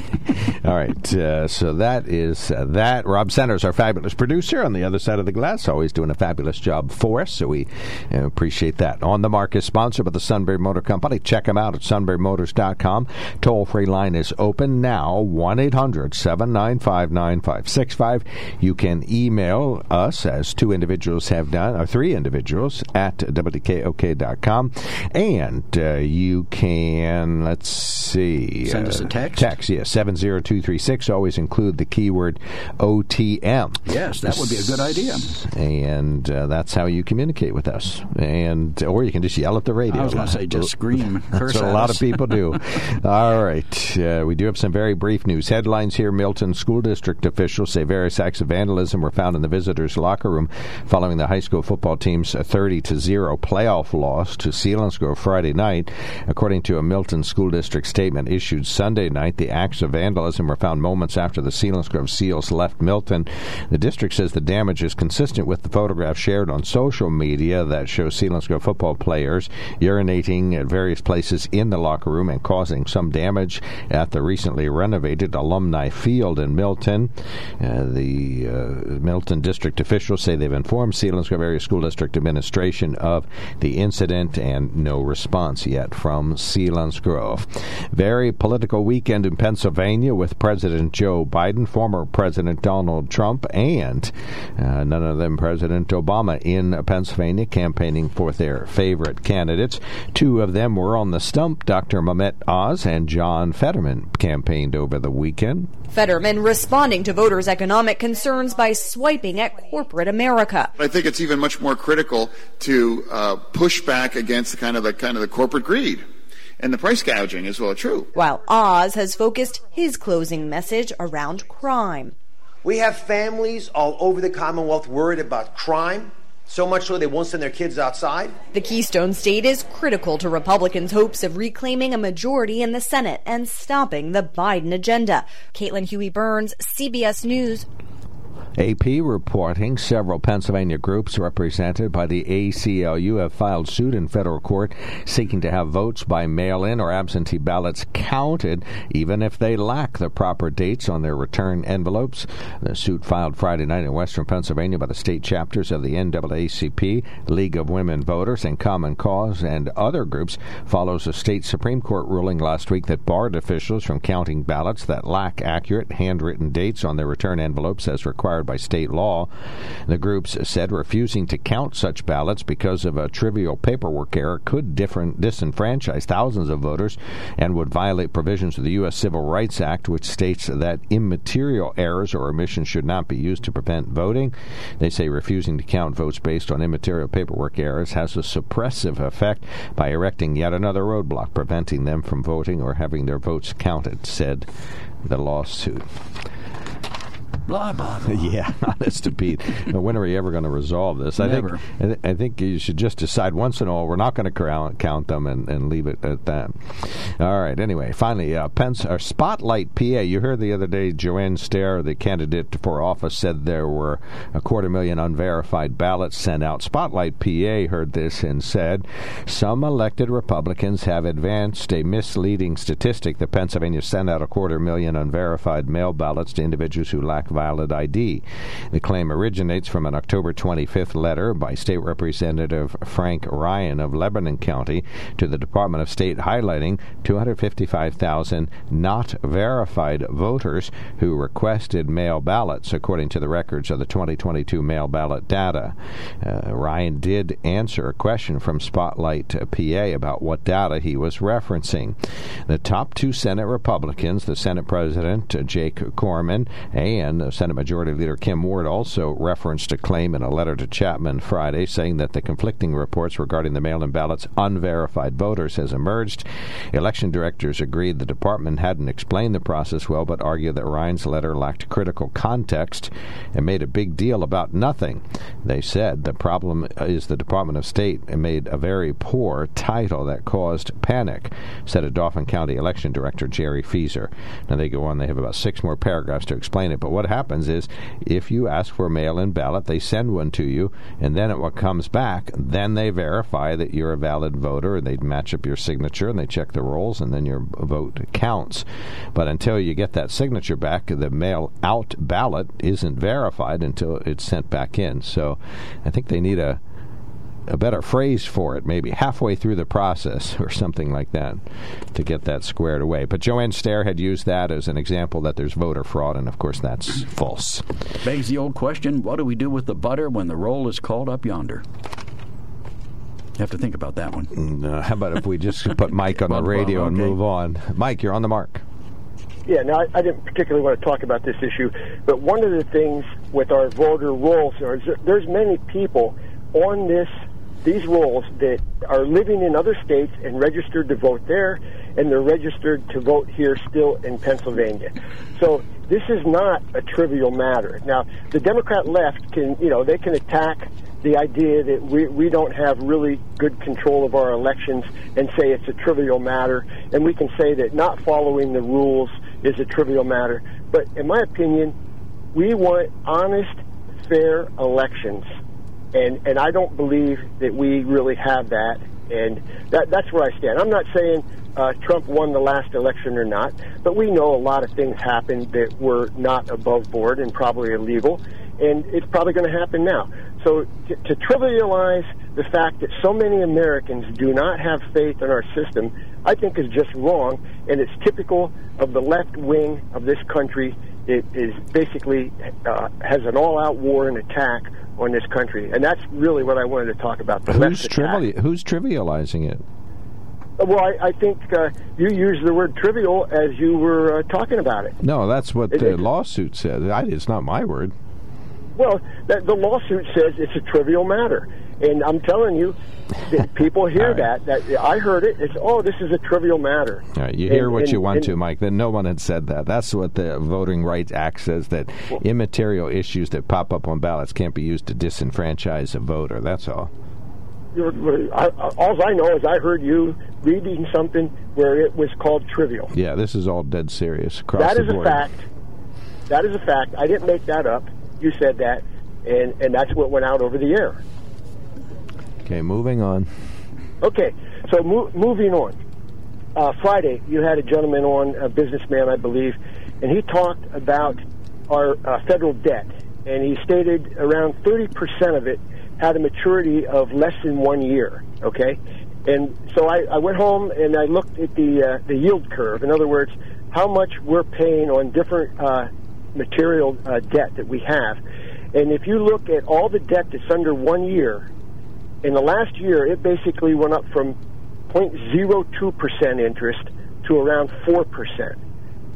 All right. Uh, so that is uh, that. Rob Sanders, our fabulous producer on the other side of the glass, always doing a fabulous job for us. So we uh, appreciate that. On the Mark is sponsored by the Sunbury Motor Company. Check them out at sunburymotors.com. Toll free line is open now 1 800 795 9565. You can email us, as two individuals have done, or three individuals, at WKOK.com. And uh, you can, let's see. Send us uh, a text? Text, yes, 70236. Always include the keyword OTM. Yes, that would be a good idea. And uh, that's how you communicate with us. And Or you can just yell at the radio. I was going to say, just scream, *laughs* That's what a lot of people do. *laughs* All right. Uh, we do have some very brief news. Headlines here Milton School District officials say various acts of vandalism were found in the visitors' locker room following the high school football team's 30 to 0 playoff loss to Selinsgrove Friday night. According to a Milton School District statement issued Sunday night, the acts of vandalism were found moments after the Selinsgrove Seals left Milton. The district says the damage is consistent with the photograph shared on social media that shows Selinsgrove football players urinating at various places in the locker room and causing some damage at the recently renovated Alumni Field in Milton. Uh, the uh, Milton district officials say they've informed Selinsgrove Area School District Administration of the incident and no response yet from Selinsgrove. Very political weekend in Pennsylvania with President Joe Biden, former President Donald Trump, and uh, none of them President Obama in Pennsylvania campaigning for their favorite candidates. Two of them were on the stump. Dr. Mehmet Oz and John Fetterman campaigned over the weekend. Fetterman responding to voters' economic concerns by swiping at corporate America. I think it's even much more critical to uh, push back against the kind of the kind of the corporate greed and the price gouging as well. True. While Oz has focused his closing message around crime. We have families all over the Commonwealth worried about crime, so much so they won't send their kids outside. The Keystone State is critical to Republicans' hopes of reclaiming a majority in the Senate and stopping the Biden agenda. Caitlin Huey Burns, CBS News. AP reporting several Pennsylvania groups represented by the ACLU have filed suit in federal court seeking to have votes by mail in or absentee ballots counted, even if they lack the proper dates on their return envelopes. The suit filed Friday night in western Pennsylvania by the state chapters of the NAACP, League of Women Voters, and Common Cause, and other groups follows a state Supreme Court ruling last week that barred officials from counting ballots that lack accurate handwritten dates on their return envelopes as required by state law. The groups said refusing to count such ballots because of a trivial paperwork error could disenfranchise thousands of voters and would violate provisions of the U.S. Civil Rights Act, which states that immaterial errors or omissions should not be used to prevent voting. They say refusing to count votes based on immaterial paperwork errors has a suppressive effect by erecting yet another roadblock preventing them from voting or having their votes counted, said the lawsuit. Blah, blah, blah. *laughs* Yeah, honest to Pete. *laughs* When are we ever going to resolve this? I Never. think I, th- I think you should just decide once and all we're not going to count them and, and leave it at that. All right. Anyway, finally, uh, Pence or Spotlight PA. You heard the other day Joanne Stehr, the candidate for office, said there were a quarter million unverified ballots sent out. Spotlight PA heard this and said some elected Republicans have advanced a misleading statistic that Pennsylvania sent out a quarter million unverified mail ballots to individuals who lack valid ID. The claim originates from an October 25th letter by State Representative Frank Ryan of Lebanon County to the Department of State highlighting 255,000 not verified voters who requested mail ballots, according to the records of the 2022 mail ballot data. Uh, Ryan did answer a question from Spotlight PA about what data he was referencing. The top two Senate Republicans, the Senate President uh, Jake Corman and Senate Majority Leader Kim Ward, also referenced a claim in a letter to Chapman Friday saying that the conflicting reports regarding the mail in ballots unverified voters has emerged. Election directors agreed the department hadn't explained the process well, but argued that Ryan's letter lacked critical context and made a big deal about nothing. They said the problem is the Department of State made a very poor title that caused panic, said a Dauphin County election director, Jerry Feaser. Now they go on, they have about six more paragraphs to explain it, but what happens is if you ask for a mail in ballot, they send one to you, and then what comes back, then they verify that you're a valid voter, and they match up your signature, and they check the rolls, and then your vote counts. But until you get that signature back, the mail out ballot isn't verified until it's sent back in. So I think they need a a better phrase for it, maybe halfway through the process *laughs* or something like that, to get that squared away. But Joanne Stehr had used that as an example that there's voter fraud, and of course that's false. Begs the old question what do we do with the butter when the roll is called up yonder? You have to think about that one. Uh, how about if we just put Mike *laughs* on the radio well, and move on? Mike, you're on the mark. Yeah, now I, I didn't particularly want to talk about this issue, but one of the things with our voter rolls is that there's many people on this these rolls that are living in other states and registered to vote there, and they're registered to vote here still in Pennsylvania. So this is not a trivial matter. Now, the Democrat left can, you know, they can attack the idea that we, we don't have really good control of our elections and say it's a trivial matter, and we can say that not following the rules is a trivial matter. But in my opinion, we want honest, fair elections, and and I don't believe that we really have that, and that that's where I stand. I'm not saying uh, Trump won the last election or not, but we know a lot of things happened that were not above board and probably illegal, and it's probably going to happen now. So to, to trivialize the fact that so many Americans do not have faith in our system, I think is just wrong, and it's typical of the left wing of this country. It is basically uh, has an all-out war and attack on this country, and that's really what I wanted to talk about. The Who's, trivial, who's trivializing it? Well, I, I think uh, you used the word trivial as you were uh, talking about it. No, that's what It the is- lawsuit says. I, it's not my word. Well, the lawsuit says it's a trivial matter, and I'm telling you, *laughs* people hear right. that. That I heard it. It's oh, this is a trivial matter. Right, you hear And- what you want and- to, Mike. Then no one had said that. That's what the Voting Rights Act says that immaterial issues that pop up on ballots can't be used to disenfranchise a voter. That's all. I, all I know is I heard you reading something where it was called trivial. Yeah, this is all dead serious across That is a fact. That is a fact. I didn't make that up. You said that, and and that's what went out over the air. Okay, moving on. Okay, so mo- moving on. Uh, Friday, you had a gentleman on, a businessman, I believe, and he talked about our uh, federal debt, and he stated around 30% of it had a maturity of less than one year. Okay, and so I, I went home and I looked at the uh, the yield curve. In other words, how much we're paying on different uh, material uh, debt that we have, And if you look at all the debt that's under one year, in the last year, it basically went up from 0.02% interest to around 4%.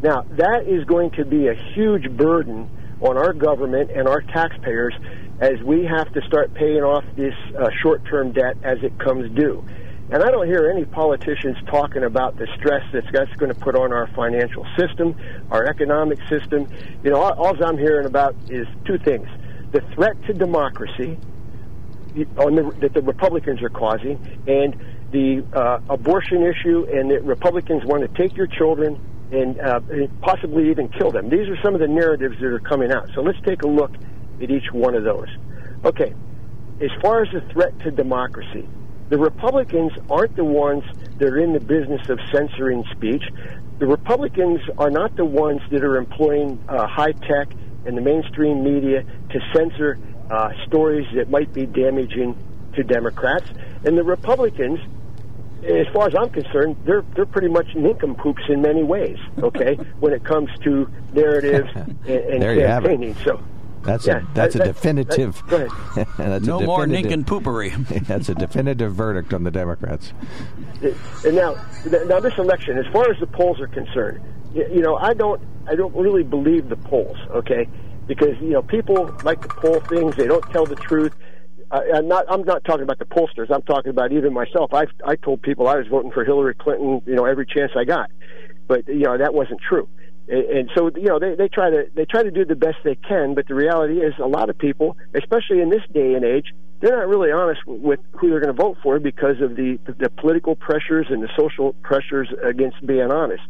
Now, that is going to be a huge burden on our government and our taxpayers as we have to start paying off this uh, short term debt as it comes due. And I don't hear any politicians talking about the stress that's, that's going to put on our financial system, our economic system. You know, all, all I'm hearing about is two things the threat to democracy on the, that the Republicans are causing, and the uh, abortion issue, and that Republicans want to take your children and uh, possibly even kill them. These are some of the narratives that are coming out. So let's take a look at each one of those. Okay, as far as the threat to democracy, the Republicans aren't the ones that are in the business of censoring speech. The Republicans are not the ones that are employing uh, high tech and the mainstream media to censor uh, stories that might be damaging to Democrats. And the Republicans, as far as I'm concerned, they're they're pretty much nincompoops in many ways. Okay, *laughs* when it comes to narrative *laughs* and, and campaigning. So. That's yeah, a that's that, a definitive. That, *laughs* that's no a more nincompoopery. that's a definitive verdict on the Democrats. And now, now this election, as far as the polls are concerned, you know, I don't I don't really believe the polls. Okay, because you know people like to poll things; they don't tell the truth. I, I'm not. I'm not talking about the pollsters. I'm talking about even myself. I I told people I was voting for Hillary Clinton. You know, every chance I got, but you know that wasn't true. And, and so you know they they try to they try to do the best they can. But the reality is, a lot of people, especially in this day and age, they're not really honest with who they're going to vote for because of the the political pressures and the social pressures against being honest.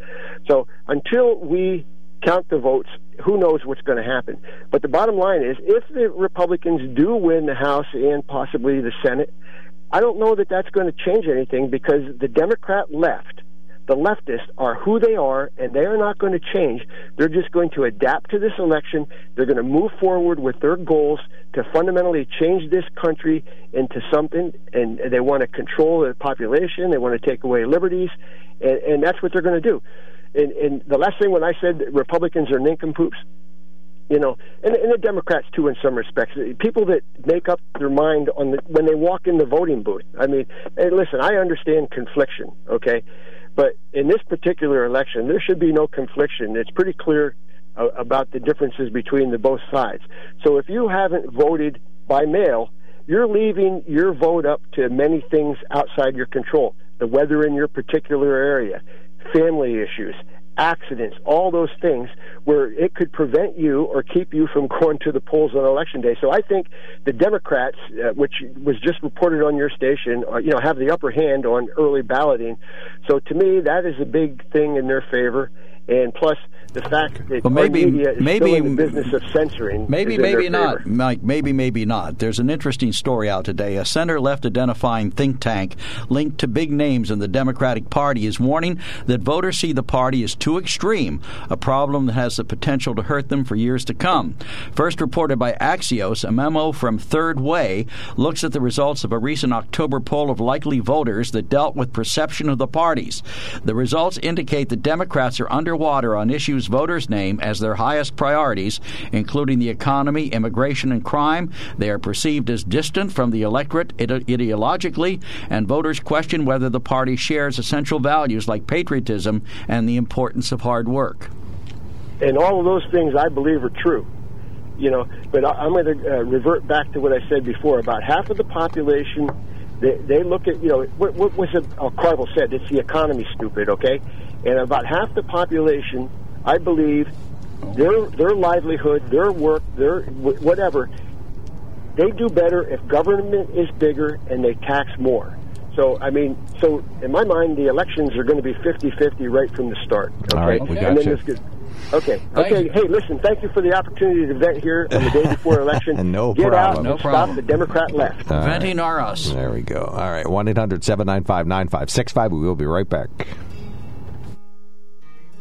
So until we count the votes, who knows what's going to happen. But the bottom line is, if the Republicans do win the House and possibly the Senate, I don't know that that's going to change anything because the Democrat left, the leftists are who they are, and they are not going to change. They're just going to adapt to this election. They're going to move forward with their goals to fundamentally change this country into something, and they want to control the population. They want to take away liberties, and, and that's what they're going to do and, and the last thing when I said Republicans are nincompoops, you know, and, and the Democrats too, in some respects, people that make up their mind on the, when they walk in the voting booth. I mean, hey, listen, I understand confliction, okay, but in this particular election, there should be no confliction. It's pretty clear uh, about the differences between the both sides. So if you haven't voted by mail, you're leaving your vote up to many things outside your control. The weather in your particular area, family issues, accidents, all those things where it could prevent you or keep you from going to the polls on election day. So I think the Democrats, uh, which was just reported on your station, uh, you know, have the upper hand on early balloting. So to me, that is a big thing in their favor. And plus, the fact that well, maybe, media is maybe, still in the business of censoring. Maybe, maybe not, Mike. Maybe, maybe not. There's an interesting story out today. A center left identifying think tank linked to big names in the Democratic Party is warning that voters see the party as too extreme, a problem that has the potential to hurt them for years to come. First reported by Axios, a memo from Third Way looks at the results of a recent October poll of likely voters that dealt with perception of the parties. The results indicate that Democrats are underwater on issues voters name as their highest priorities, including the economy, immigration, and crime. They are perceived as distant from the electorate ide- ideologically, and voters question whether the party shares essential values like patriotism and the importance of hard work. And all of those things I believe are true. You know, but I'm going to uh, revert back to what I said before. About half of the population they, they look at you know what, what was it? Carville said it's the economy, stupid. Okay, and about half the population I believe their their livelihood, their work, their whatever, they do better if government is bigger and they tax more. So, I mean, so in my mind, the elections are going to be 50-50 right from the start. Okay? All right, we got you. Okay. Okay. Hey, listen. Thank you for the opportunity to vent here on the day before election. *laughs* no Get problem. out no and problem. stop the Democrat left. All Venting right. us. There we go. All right. One 9565 We will be right back.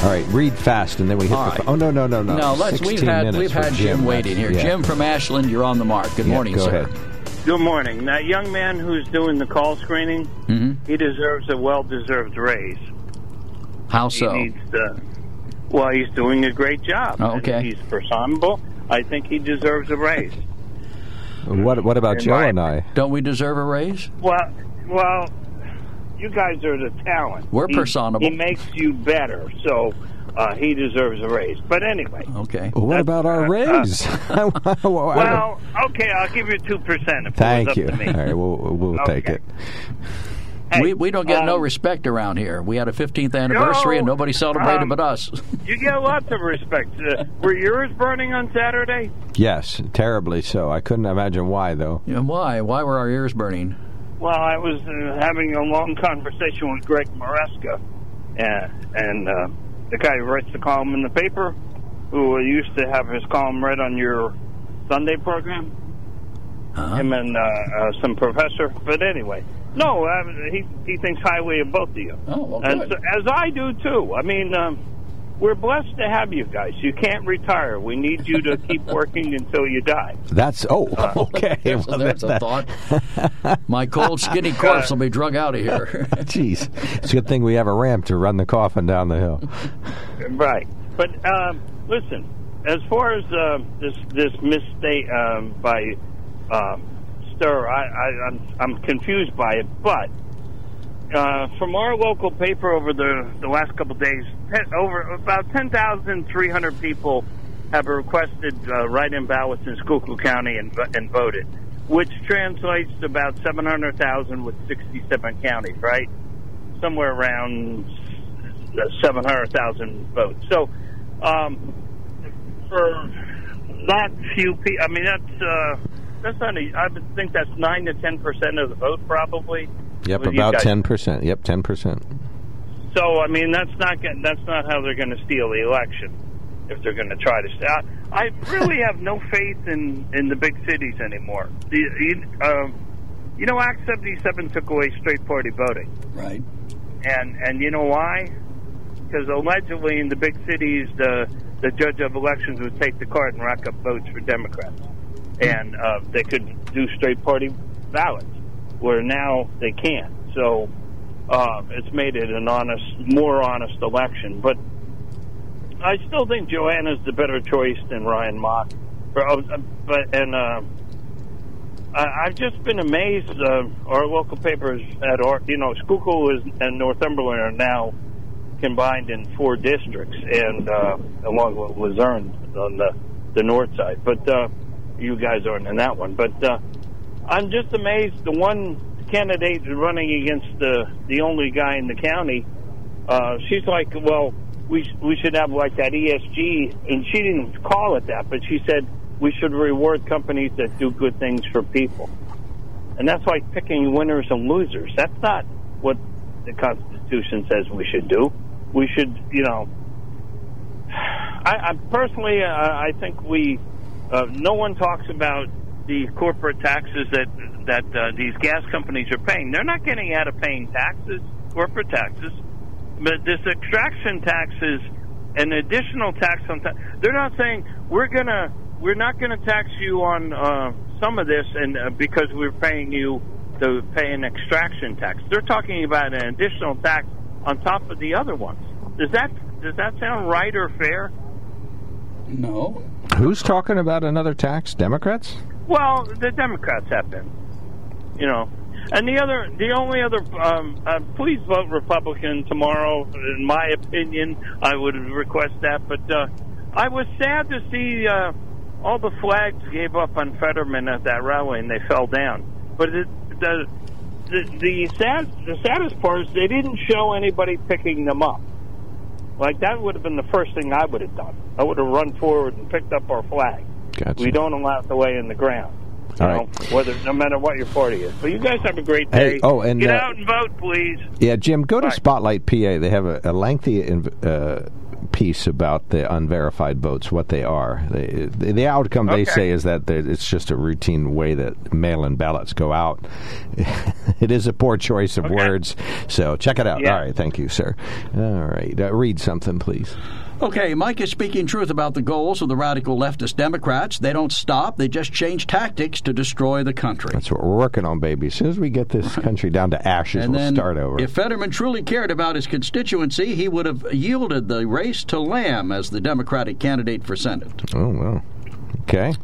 All right, read fast, and then we hit All the. right. Oh no, no, no, no! No, let's. We've 16 had minutes we've had Jim, waiting here. Yeah. Jim from Ashland, you're on the mark. Good Yeah, morning, go sir. ahead. Good morning. That young man who's doing the call screening, hmm he deserves a well-deserved raise. How so? He needs to, well, he's doing a great job. Oh, okay. He's personable. I think he deserves a raise. What What about In Joe my- and I? Don't we deserve a raise? Well, well, you guys are the talent. We're He- personable. He makes you better, so uh, he deserves a raise. But anyway, Okay. What about our uh, raise? *laughs* well, okay, I'll give you two percent if thank it was you. up to me. All right, we'll we'll take it. Hey, we we don't get no um, respect around here. We had a 15th anniversary and nobody celebrated um, but us. You get lots of respect. Uh, were yours burning on Saturday? Yes, terribly so. I couldn't imagine why though. and why? Why were our ears burning? Well, I was uh, having a long conversation with Greg Maresca, and, and uh, the guy who writes the column in the paper, who used to have his column read on your Sunday program. Uh-huh. Him and uh, uh, some professor. But anyway, no, uh, he he thinks highly of both of you, Oh, well, and so, as I do too. I mean. Um, we're blessed to have you guys. You can't retire. We need you to keep *laughs* working until you die. That's oh *laughs* okay. *laughs* There's, Well, there's a that- thought. My cold, skinny corpse will be drug out of here. Jeez, it's a good thing we have a ramp to run the coffin down the hill. Right. But um, listen, as far as uh, this this mistake um, by um, Stehr, I, I, I'm I'm confused by it. But uh, from our local paper over the the last couple of days, over about ten thousand three hundred people have requested uh, write-in ballots in Schuylkill County and and voted, which translates to about seven hundred thousand with sixty-seven counties. Right, somewhere around hundred thousand votes. So, um, for that few people, I mean, that's uh, that's not. A, I would think that's nine to ten percent of the vote, probably. Yep, about ten percent. Yep, ten percent. So, I mean, that's not gonna- that's not how they're going to steal the election. If they're going to try to, steal. I I really have no faith in in the big cities anymore. The, you, um, you know, Act seventy seven took away straight party voting. right. and and you know why? Because allegedly in the big cities, the the judge of elections would take the card and rack up votes for Democrats, and uh, they could do straight party ballots, where now they can't. So uh, it's made it an honest, more honest election. But I still think Joanna's the better choice than Ryan Mock. Uh, but and. Uh, I've just been amazed. Uh, our local papers at our, you know, Schuylkill is, and Northumberland are now combined in four districts, and uh, along with Luzerne on the the north side. But uh, you guys aren't in that one. But uh, I'm just amazed. The one candidate running against the the only guy in the county, uh, she's like, well, we we should have like that ESG, and she didn't call it that, but she said we should reward companies that do good things for people. And that's like picking winners and losers. That's not what the Constitution says we should do. We should, you know. *sighs* I, I personally, uh, I think we. Uh, no one talks about the corporate taxes that that uh, these gas companies are paying. They're not getting out of paying taxes, corporate taxes. But this extraction tax is an additional tax on. Ta- they're not saying we're gonna we're not gonna tax you on uh, some of this, and uh, because we're paying you to pay an extraction tax. They're talking about an additional tax on top of the other ones. Does that does that sound right or fair? No. Who's talking about another tax? Democrats? Well, the Democrats have been, you know. And the other, the only other, um, uh, please vote Republican tomorrow. In my opinion, I would request that. But uh, I was sad to see uh, all the flags gave up on Fetterman at that rally and they fell down. But it, the the the, sad, the saddest part is they didn't show anybody picking them up. Like that would have been the first thing I would have done. I would have run forward and picked up our flag. Gotcha. We don't allow it to lay in the ground. You All know, right. whether no matter what your party is. But you guys have a great day. Hey, oh, and, get uh, out and vote, please. Yeah, Jim, go to Spotlight PA. They have a, a lengthy uh, piece about the unverified votes, what they are. They, the, the outcome they say is that it's just a routine way that mail-in ballots go out. *laughs* it is a poor choice of words, so check it out. Yeah. All right, thank you, sir. All right, uh, read something, please. Okay, Mike is speaking truth about the goals of the radical leftist Democrats. They don't stop, they just change tactics to destroy the country. That's what we're working on, baby. As soon as we get this *laughs* country down to ashes, And we'll then, start over. if Fetterman truly cared about his constituency, he would have yielded the race to Lamb as the Democratic candidate for Senate. oh well, okay.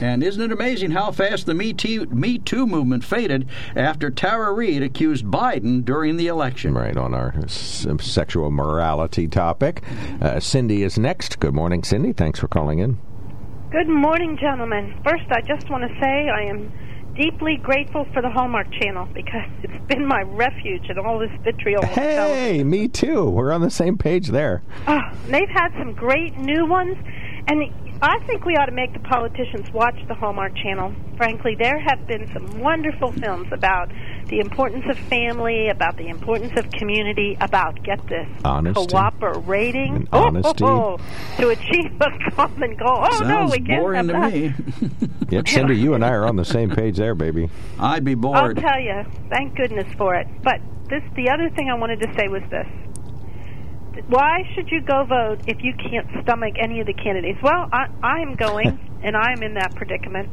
And isn't it amazing how fast the Me Too, Me Too movement faded after Tara Reade accused Biden during the election? Right on our s- sexual morality topic. Uh, Cindy is next. Good morning, Cindy. Thanks for calling in. Good morning, gentlemen. First, I just want to say I am deeply grateful for the Hallmark Channel because *laughs* it's been my refuge in all this vitriol. Hey, me too. We're on the same page there. Oh, they've had some great new ones, and I think we ought to make the politicians watch the Hallmark Channel. Frankly, there have been some wonderful films about the importance of family, about the importance of community, about get this Honesty. cooperating, And honesty. Oh, oh, oh to achieve a common goal. Oh no, we can't boring have to that. me. Yep, Cindy, you and I are on the same page there, baby. I'd be bored. I'll tell you. Thank goodness for it. But this, the other thing I wanted to say was this: Why should you go vote if you can't stomach any of the candidates? Well, I, I am going, *laughs* and I am in that predicament.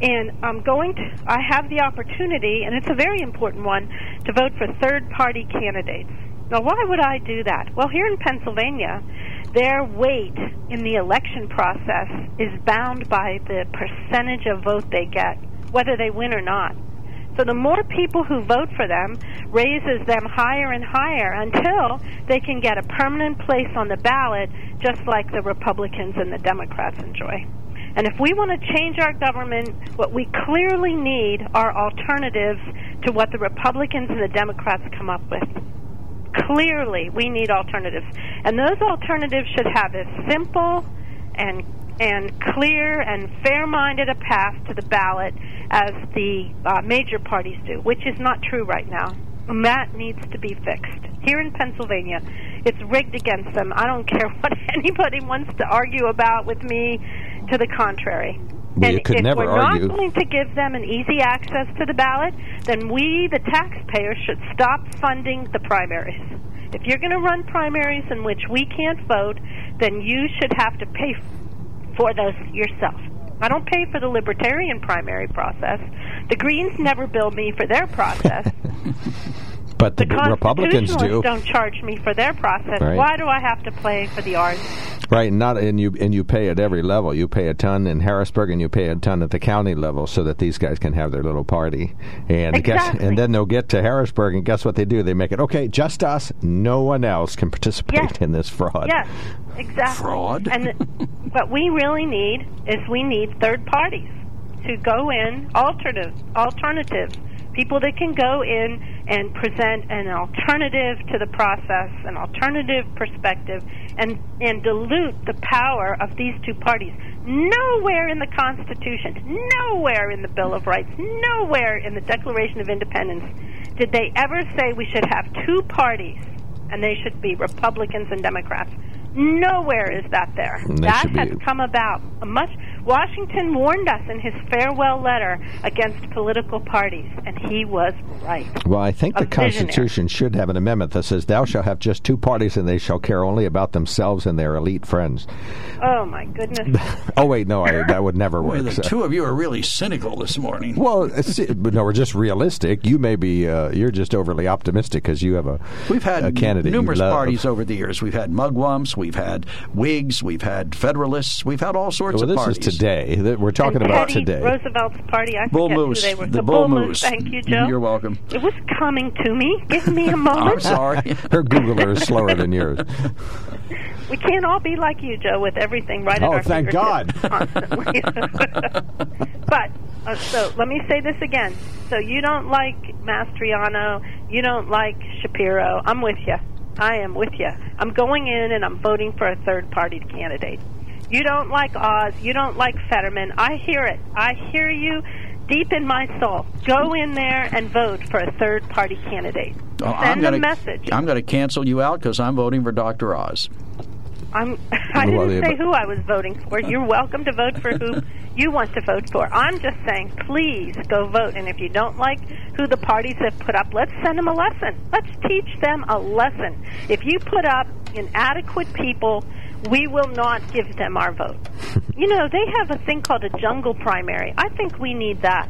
And I'm going to. I have the opportunity, and it's a very important one, to vote for third-party candidates. Now, why would I do that? Well, here in Pennsylvania, their weight in the election process is bound by the percentage of vote they get, whether they win or not. So the more people who vote for them raises them higher and higher until they can get a permanent place on the ballot, just like the Republicans and the Democrats enjoy. And if we want to change our government, what we clearly need are alternatives to what the Republicans and the Democrats come up with. Clearly, we need alternatives. And those alternatives should have as simple and and clear and fair-minded a path to the ballot as the uh, major parties do, which is not true right now. And that needs to be fixed. Here in Pennsylvania, it's rigged against them. I don't *laughs* care what anybody wants to argue about with me. To the contrary. Well, and if we're argue. not going to give them an easy access to the ballot, then we, the taxpayers, should stop funding the primaries. If you're going to run primaries in which we can't vote, then you should have to pay for those yourself. I don't pay for the libertarian primary process. The Greens never bill me for their process. *laughs* But the, Republicans do. Don't charge me for their process. Right. Why do I have to pay for the ours? Right, not and you and you pay at every level. You pay a ton in Harrisburg, and you pay a ton at the county level, so that these guys can have their little party. And guess, and then they'll get to Harrisburg, and guess what they do? They make it okay. Just us. No one else can participate Yes. in this fraud. Yes, exactly. Fraud. And what we really need is we need third parties to go in, alternative, alternatives, people that can go in and present an alternative to the process, an alternative perspective, and and dilute the power of these two parties. Nowhere in the Constitution, nowhere in the Bill of Rights, nowhere in the Declaration of Independence did they ever say we should have two parties and they should be Republicans and Democrats. Nowhere is that there. And they That has come about a much. Washington warned us in his farewell letter against political parties, and he was right. Well, I think A the visionary. Constitution should have an amendment that says, "Thou shalt have just two parties, and they shall care only about themselves and their elite friends." Oh my goodness! *laughs* Oh wait, no, I, that would never Boy, work. the so- two of you are really cynical this morning. Well, but no, we're just realistic. You may be, uh, you're just overly optimistic because you have a We've had a candidate you numerous love. parties over the years. We've had mugwumps, we've had Whigs, we've had Federalists, we've had all sorts Well, of this parties. Is today. That We're talking and about Teddy today. Roosevelt's party. I Bull Moose, who they were. the Bull Bull Moose. Thank you, Joe. You're welcome. It was coming to me. Give me a *laughs* moment. I'm sorry. Her Googler is slower than yours. *laughs* We can't all be like you, Joe, with everything right at Oh, our thank fingertips God. *laughs* constantly. but uh, so let me say this again. So you don't like Mastriano, you don't like Shapiro. I'm with you. I am with you. I'm going in and I'm voting for a third party candidate. You don't like Oz. You don't like Fetterman. I hear it. I hear you deep in my soul. Go in there and vote for a third party candidate. Oh, Send I'm gonna, a message. I'm going to cancel you out because I'm voting for Dr. Oz. I'm, *laughs* I didn't say but- who I was voting for. You're welcome to vote for who *laughs* you want to vote for. I'm just saying, please go vote. And if you don't like who the parties have put up, let's send them a lesson. Let's teach them a lesson. If you put up inadequate people, we will not give them our vote. *laughs* you know, they have a thing called a jungle primary. I think we need that.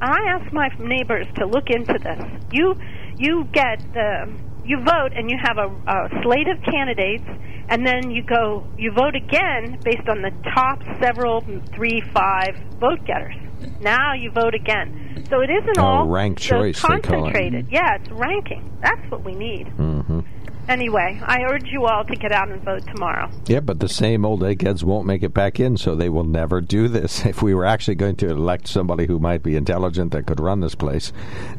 And I ask my neighbors to look into this. You you get the you vote and you have a, a slate of candidates, and then you go you vote again based on the top several three five vote getters. Now you vote again. So it isn't Oh, all ranked so choice, they call it. concentrated. Yeah, it's ranking. That's what we need. hmm Anyway, I urge you all to get out and vote tomorrow. Yeah, but the same old eggheads won't make it back in, so they will never do this. *laughs* If we were actually going to elect somebody who might be intelligent that could run this place,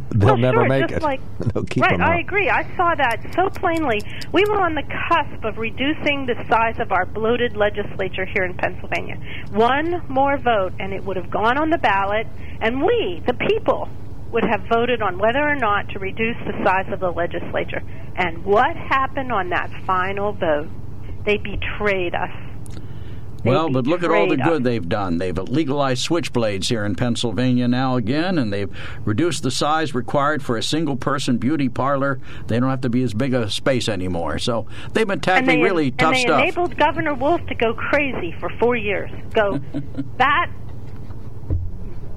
they'll well, never sure, make it. Like, *laughs* They'll keep right, I agree. I saw that so plainly. We were on the cusp of reducing the size of our bloated legislature here in Pennsylvania. One more vote, and it would have gone on the ballot, and we, the people, would have voted on whether or not to reduce the size of the legislature. And what happened on that final vote? They betrayed us. They Well, but look at all the betrayed us. good they've done. They've legalized switchblades here in Pennsylvania now again, and they've reduced the size required for a single person beauty parlor. They don't have to be as big a space anymore. So they've been tackling they, really tough and they stuff. enabled Governor Wolf to go crazy for four years. Go bat *laughs*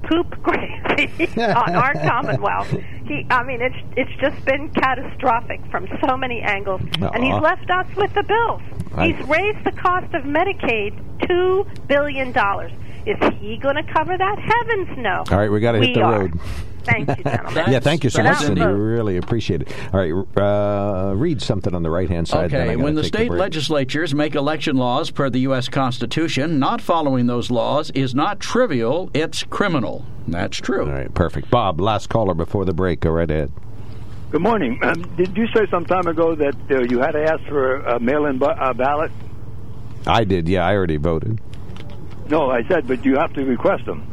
poop *laughs* crazy *laughs* on our Commonwealth. He, I mean, it's it's just been catastrophic from so many angles, and he's Uh-uh. left us with the bills. I- He's raised the cost of Medicaid two billion dollars. Is he going to cover that? Heavens, no. All right, we got to hit the are. road. Thank you, *laughs* gentlemen. yeah, thank you so much, Cindy. We really appreciate it. All right, uh, read something on the right hand side. Okay, when the state legislatures make election laws per the U.S. Constitution, not following those laws is not trivial, it's criminal. That's true. All right, perfect. Bob, last caller before the break. Go right ahead. Good morning. Um, did you say some time ago that uh, you had to ask for a mail-in bu- uh, ballot? I did. Yeah, I already voted. No, I said, but you have to request them.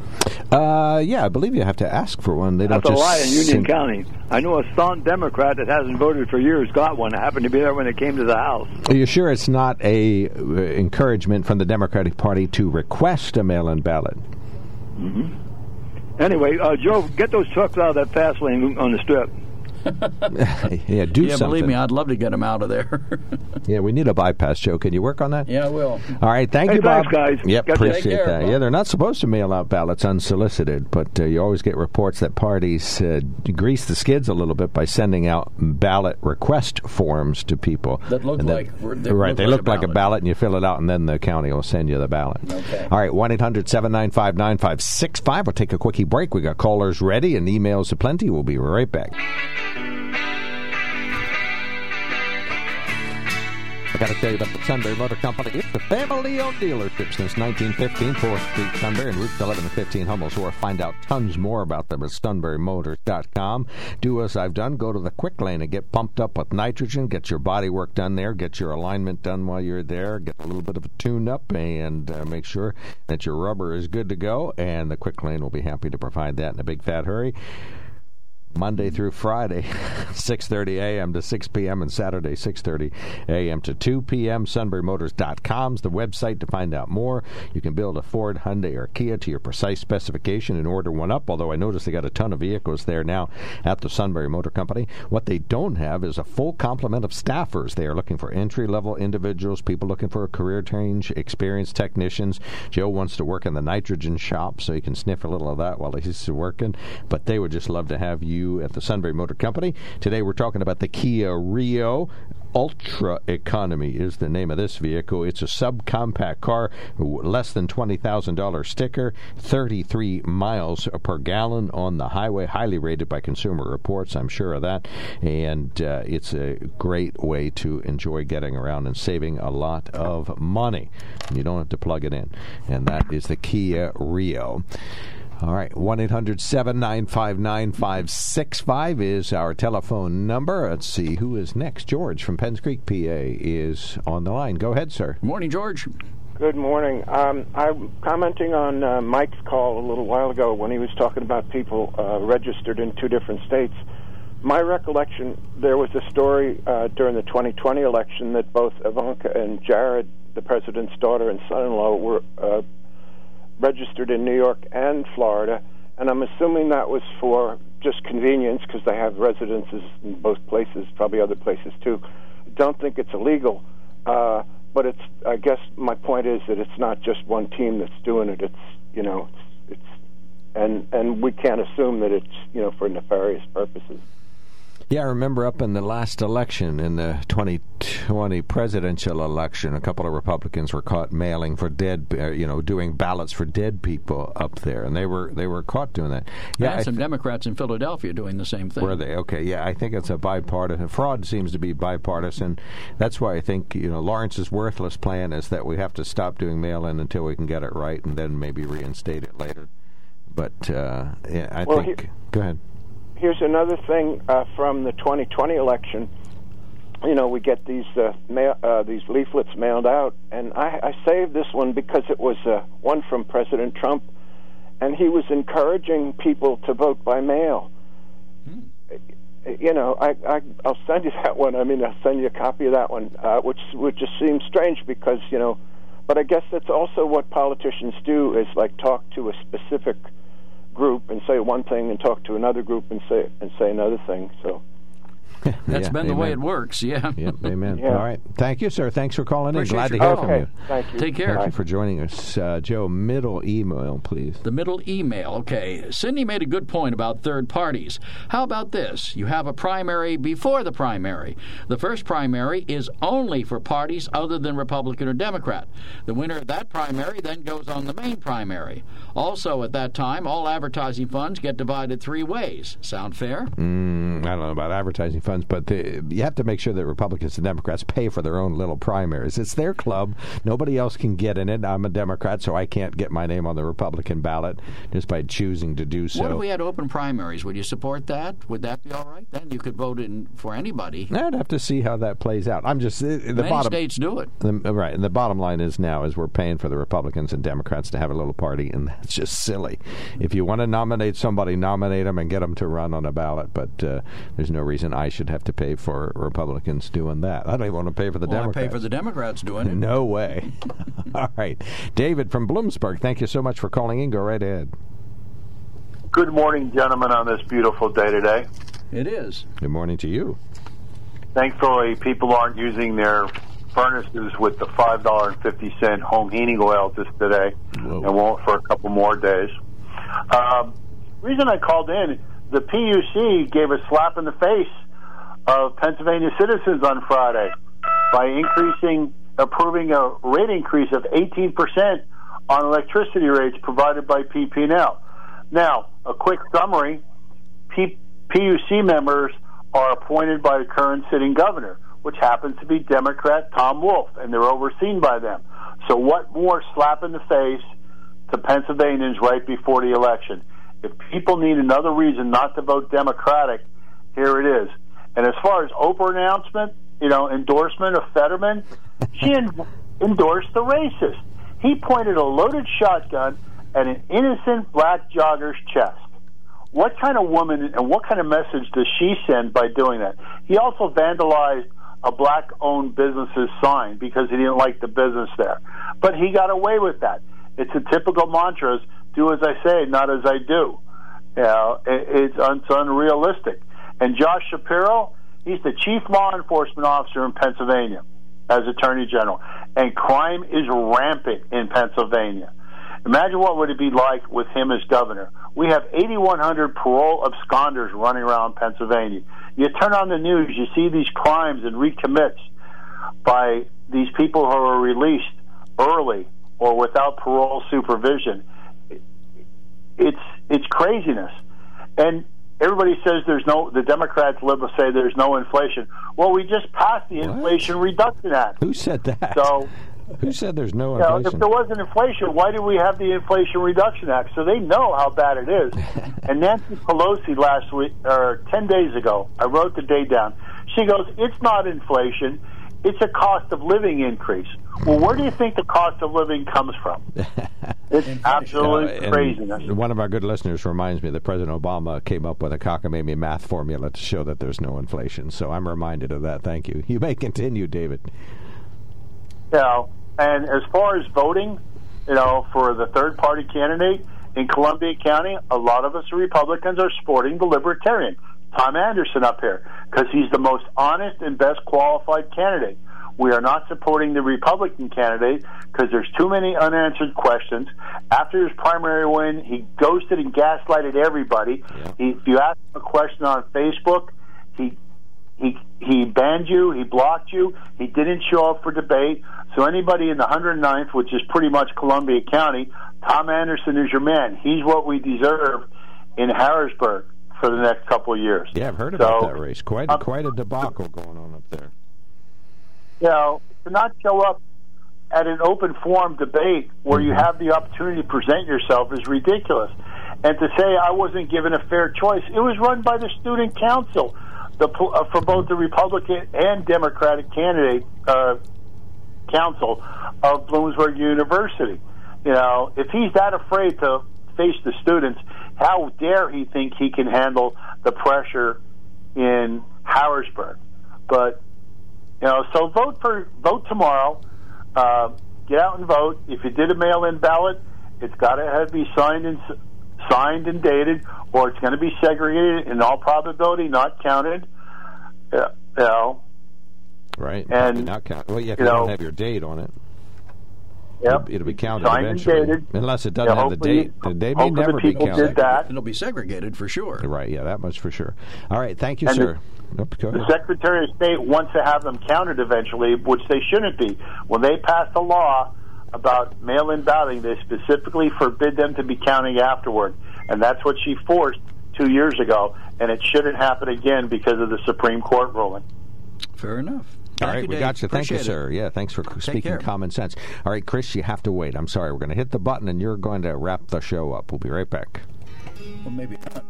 Uh, yeah, I believe you have to ask for one. They That's don't a just lie in Union send- County. I know a staunch Democrat that hasn't voted for years got one. I happened to be there when it came to the House. Are you sure it's not a uh, encouragement from the Democratic Party to request a mail-in ballot? hmm Anyway, uh, Joe, get those trucks out of that fast lane on the strip. *laughs* yeah, do yeah, something. believe me, I'd love to get him out of there. *laughs* yeah, we need a bypass, Joe. Can you work on that? yeah, I will. All right, thank Hey, you, Bob. thanks, guys. Yep, Got appreciate care, that. Bob. Yeah, they're not supposed to mail out ballots unsolicited, but uh, you always get reports that parties uh, grease the skids a little bit by sending out ballot request forms to people That look And like- they right. look they like look a like a ballot. ballot, and you fill it out, and then the county will send you the ballot. Okay. All right, one 795 9565 We'll take a quickie break. We got callers ready and emails aplenty. We'll be right back. I got to tell you about the Sunbury Motor Company. It's a family-owned dealership since 1915, 4th Street, Sunbury, and routes 11 and 15, Hummels Wharf. Find out tons more about them at sunburymotors.com. Do as I've done. Go to the quick lane and get pumped up with nitrogen. Get your body work done there. Get your alignment done while you're there. Get a little bit of a tune-up and uh, make sure that your rubber is good to go. And the quick lane will be happy to provide that in a big fat hurry. Monday through Friday, *laughs* 6:30 a.m. to 6 p.m. and Saturday 6:30 a.m. to 2 p.m. SunburyMotors.com is the website to find out more. You can build a Ford, Hyundai, or Kia to your precise specification and order one up. Although I notice they got a ton of vehicles there now at the Sunbury Motor Company. What they don't have is a full complement of staffers. They are looking for entry-level individuals, people looking for a career change, experienced technicians. Joe wants to work in the nitrogen shop, so he can sniff a little of that while he's working. But they would just love to have you at the Sunbury Motor Company. Today we're talking about the Kia Rio. Ultra Economy is the name of this vehicle. It's a subcompact car, less than $20,000 sticker, 33 miles per gallon on the highway, highly rated by Consumer Reports, I'm sure of that. And uh, it's a great way to enjoy getting around and saving a lot of money. You don't have to plug it in. And that is the Kia Rio. All right, 1 800 795 9565 is our telephone number. Let's see who is next. George from Penns Creek, PA, is on the line. Go ahead, sir. Morning, George. Good morning. Um, I'm commenting on uh, Mike's call a little while ago when he was talking about people uh, registered in two different states. My recollection, there was a story uh, during the 2020 election that both Ivanka and Jared, the president's daughter and son in law, were uh, registered in New York and Florida, and I'm assuming that was for just convenience because they have residences in both places, probably other places too. Don't think it's illegal, uh, but it's. I guess my point is that it's not just one team that's doing it. It's you know, it's, it's and and we can't assume that it's you know for nefarious purposes. Yeah, I remember up in the last election, in the 2020 presidential election, a couple of Republicans were caught mailing for dead, uh, you know, doing ballots for dead people up there, and they were they were caught doing that. Yeah, and some th- Democrats in Philadelphia doing the same thing. Were they? Okay, yeah, I think it's a bipartisan. Fraud seems to be bipartisan. That's why I think you know Lawrence's worthless plan is that we have to stop doing mail-in until we can get it right, and then maybe reinstate it later. But uh, yeah, I well, think. He- go ahead here's another thing uh, from the 2020 election. You know, we get these uh, mail, uh, these leaflets mailed out, and I, I saved this one because it was uh, one from President Trump, and he was encouraging people to vote by mail. Hmm. You know, I, I I'll send you *laughs* that one. I mean, I'll send you a copy of that one, uh, which which just seems strange because you know, but I guess that's also what politicians do is like talk to a specific group and say one thing and talk to another group and say and say another thing. So *laughs* that's yeah, been amen. the way it works. Yeah. Yep, amen. *laughs* Yeah. All right. Thank you, sir. Thanks for calling Appreciate in. Glad to hear call. from you. Thank you. Take care. Thank you for joining us. Uh, Joe, middle email, please. The middle email. Okay. Cindy made a good point about third parties. How about this? You have a primary before the primary. The first primary is only for parties other than Republican or Democrat. The winner of that primary then goes on the main primary. Also, at that time, all advertising funds get divided three ways. Sound fair? Mm, I don't know about advertising funds, but the, you have to make sure that Republicans and Democrats pay for their own little primaries. It's their club. Nobody else can get in it. I'm a Democrat, so I can't get my name on the Republican ballot just by choosing to do so. What if we had open primaries? Would you support that? Would that be all right? Then you could vote in for anybody. I'd have to see how that plays out. I'm just the Many bottom. states do it. The, right, and the bottom line is now is we're paying for the Republicans and Democrats to have a little party, and *laughs* that's just silly. If you want to nominate somebody, nominate them and get them to run on a ballot. But uh, there's no reason I should have to pay for Republicans doing that. I don't even want to pay for the well, Democrats. I pay for the Democrats doing it. No way. *laughs* All right, David from Bloomsburg. Thank you so much for calling in. Go right ahead. Good morning, gentlemen, on this beautiful day today. It is. Good morning to you. Thankfully, people aren't using their furnaces with the five dollar and fifty cent home heating oil just today, Whoa. and won't for a couple more days. Um, reason I called in, the PUC gave a slap in the face of Pennsylvania citizens on Friday by increasing, approving a rate increase of eighteen percent on electricity rates provided by PP&L. Now, a quick summary: P- PUC members are appointed by the current sitting governor, which happens to be Democrat Tom Wolf, and they're overseen by them. So, what more slap in the face to Pennsylvanians right before the election? If people need another reason not to vote Democratic, here it is. And as far as Oprah announcement, you know, endorsement of Fetterman, she en- *laughs* endorsed the racist. He pointed a loaded shotgun at an innocent black jogger's chest. what kind of woman and what kind of message does she send by doing that? He also vandalized a black owned business's sign because he didn't like the business there. But he got away with that. It's a typical mantra is do as I say, not as I do. You know, it, it's, it's unrealistic. And Josh Shapiro, he's the chief law enforcement officer in Pennsylvania as Attorney General. And crime is rampant in Pennsylvania. Imagine what would it be like with him as governor. We have 8,100 parole absconders running around Pennsylvania. You turn on the news, you see these crimes and recommits by these people who are released early or without parole supervision. It's it's craziness, and everybody says there's no. The Democrats, liberals say there's no inflation. Well, we just passed the What? Inflation Reduction Act. Who said that? So Who said there's no you know, inflation? if there wasn't inflation, why did we have the Inflation Reduction Act? So they know how bad it is. *laughs* and Nancy Pelosi last week, or 10 days ago, I wrote the date down. She goes, It's not inflation, it's a cost of living increase. Well, where do you think the cost of living comes from? *laughs* It's absolutely and craziness. One of our good listeners reminds me that President Obama came up with a cockamamie math formula to show that there's no inflation. So I'm reminded of that. Thank you. You may continue, David. you know, and as far as voting, you know, for the third party candidate in Columbia County, a lot of us Republicans are supporting the Libertarian, Tom Anderson up here, because he's the most honest and best qualified candidate. We are not supporting the Republican candidate because there's too many unanswered questions. After his primary win, he ghosted and gaslighted everybody. He, if you ask him a question on Facebook, he he he banned you, he blocked you, he didn't show up for debate. So anybody in the 109th, which is pretty much Columbia County, Tom Anderson is your man. He's what we deserve in Harrisburg for the next couple of years. Yeah, I've heard about So, that race. Quite um, quite a debacle going on up there. You know, to not show up at an open forum debate where you have the opportunity to present yourself is ridiculous. And to say I wasn't given a fair choice, it was run by the student council the, uh, for both the Republican and Democratic candidate uh, council of Bloomsburg University. You know, if he's that afraid to face the students, how dare he think he can handle the pressure in Harrisburg? But you know, so vote for vote tomorrow. Uh, get out and vote. If you did a mail-in ballot, it's got to have be signed and signed and dated, or it's going to be segregated. In all probability, not counted. Yeah, you know, Right. And, not count. Well, yeah, if you you, know- don't have your date on it, Yep. it'll, it'll be counted Signed and eventually. dated. Unless it doesn't have the date. The date may never be counted. did that. It'll be segregated for sure. Right. Yeah, that much for sure. All right. Thank you, And sir. Nope, go The. Secretary of State wants to have them counted eventually, which they shouldn't be. When they passed a law about mail-in balloting, they specifically forbid them to be counting afterward, and that's what she forced two years ago, and it shouldn't happen again because of the Supreme Court ruling. Fair enough. All Thank right, you, we Dave. got you. Thank you, Appreciate it. sir. Yeah, thanks for speaking care. common sense. All right, Chris, you have to wait. I'm sorry. We're going to hit the button, and you're going to wrap the show up. We'll be right back. Well, maybe not.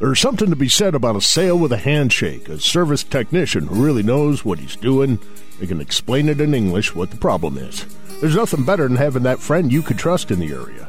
There's something to be said about a sale with a handshake, a service technician who really knows what he's doing. They can explain it in English what the problem is. There's nothing better than having that friend you could trust in the area.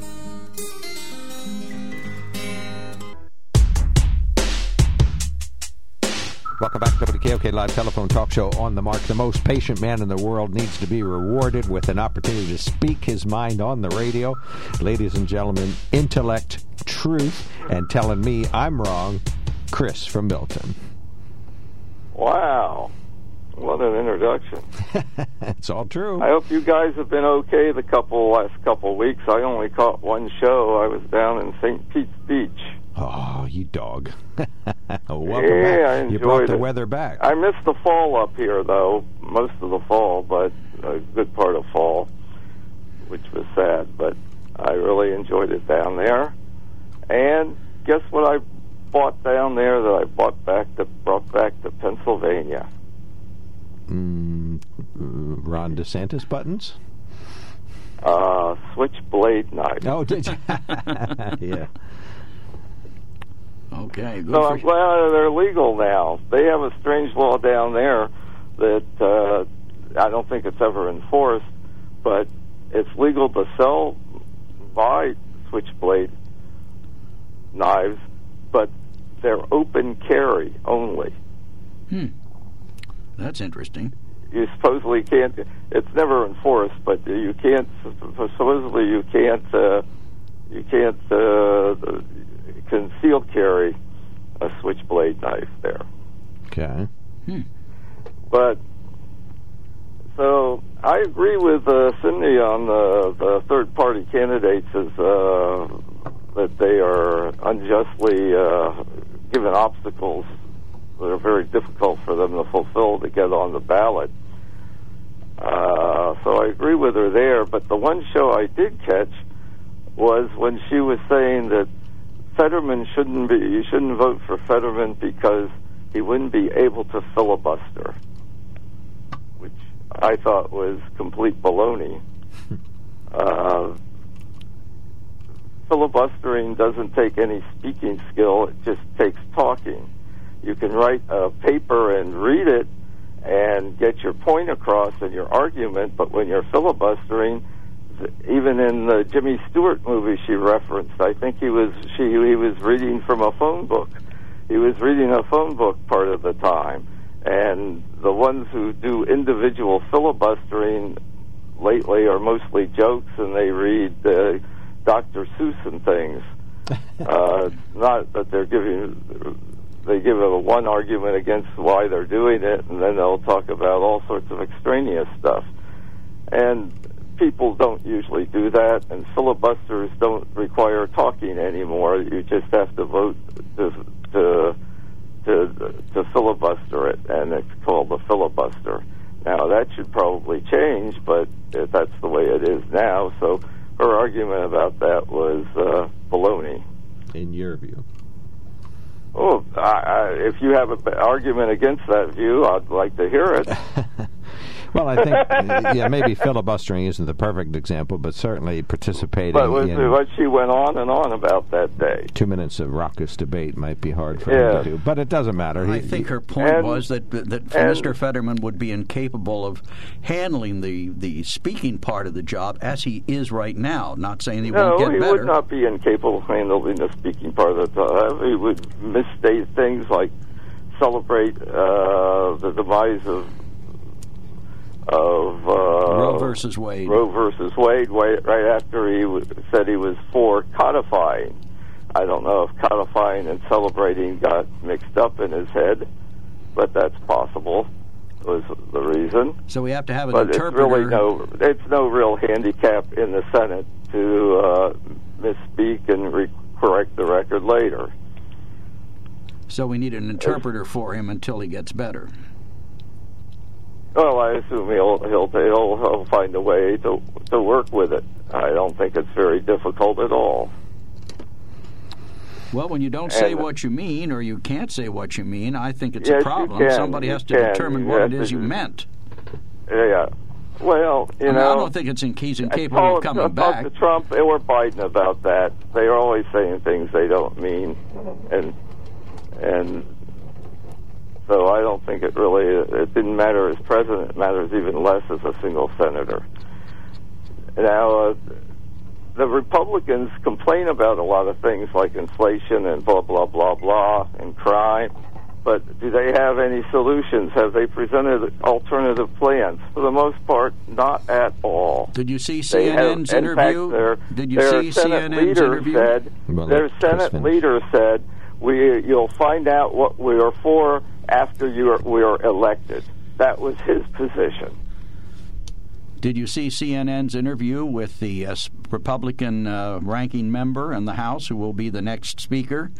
Welcome back to the KOK Live Telephone Talk Show on the Mark. The most patient man in the world needs to be rewarded with an opportunity to speak his mind on the radio. Ladies and gentlemen, intellect, truth, and telling me I'm wrong, Chris from Milton. Wow. What an introduction. *laughs* it's all true. I hope you guys have been okay the couple last couple weeks. I only caught one show. I was down in St. Pete's Beach. Oh, you dog. *laughs* Welcome yeah, back. You brought the it. weather back. I missed the fall up here, though, most of the fall, but a good part of fall, which was sad. But I really enjoyed it down there. And guess what I bought down there that I bought back to brought back to Pennsylvania? Mm, uh, Ron DeSantis buttons? Uh, switchblade knife. Oh, did you? *laughs* yeah. Okay, good So I'm glad they're legal now. They have a strange law down there that uh, I don't think it's ever enforced, but it's legal to sell, buy switchblade knives, but they're open carry only. Hmm. That's interesting. You supposedly can't. It's never enforced, but you can't. Supposedly you can't. Uh, you can't uh, concealed carry a switchblade knife there. Okay. But so I agree with uh, Cindy on the, the third party candidates is uh, that they are unjustly uh, given obstacles that are very difficult for them to fulfill to get on the ballot. Uh, so I agree with her there. But the one show I did catch was when she was saying that Fetterman shouldn't be. You shouldn't vote for Fetterman because he wouldn't be able to filibuster, which I thought was complete baloney. *laughs* uh, filibustering doesn't take any speaking skill; it just takes talking. You can write a paper and read it and get your point across in your argument, but when you're filibustering, even in the Jimmy Stewart movie she referenced, I think he was she he was reading from a phone book. He was reading a phone book part of the time, and the ones who do individual filibustering lately are mostly jokes, and they read uh, Dr. Seuss and things. *laughs* uh, not that they're giving they give a one argument against why they're doing it, and then they'll talk about all sorts of extraneous stuff. And people don't usually do that, and filibusters don't require talking anymore. You just have to vote to to to, to filibuster it, and it's called a filibuster. Now that should probably change, but that's the way it is now. So her argument about that was uh, baloney. In your view. Oh, I, I, if you have an argument against that view, I'd like to hear it. *laughs* Well, I think uh, yeah, maybe filibustering isn't the perfect example, but certainly participating But what, in what she went on and on about that day. two minutes of raucous debate might be hard for Yeah. him to do. But it doesn't matter. I He- think her point And- was that that and- Mr. Fetterman would be incapable of handling the, the speaking part of the job as he is right now. Not saying he no, won't get he better. would not be incapable of handling the speaking part of the job. He would misstate things like celebrate uh, the demise of of uh, Roe versus Wade. Roe versus Wade, wa- right after he w- said he was for codifying. I don't know if codifying and celebrating got mixed up in his head, but that's possible. Was the reason. So we have to have an But it's interpreter. really no, it's no real handicap in the Senate to uh, misspeak and re- correct the record later. So we need an interpreter for him until he gets better. Well, I assume he'll he'll he'll, he'll find a way to to work with it. I don't think it's very difficult at all. Well, when you don't say And- what you mean or you can't say what you mean, I think it's Yes, a problem. Somebody You has to can. determine what it have is you meant. Yeah. Well, you I, mean, know, I don't think it's in he's I incapable of coming talk back. to Trump or Biden about that. They are always saying things they don't mean, and and so I don't think it really it didn't matter as president. It matters even less as a single senator. Now, uh, the Republicans complain about a lot of things like inflation and blah blah blah blah and crime. But do they have any solutions? Have they presented alternative plans? For the most part, not at all. Did you see They have- CNN's in interview? Fact, their, Did you their see Senate CNN's leader interview? said Well, their Senate leader said we you'll find out what we are for after you we are elected. That was his position. Did you see CNN's interview with the uh, Republican uh, ranking member in the House who will be the next speaker?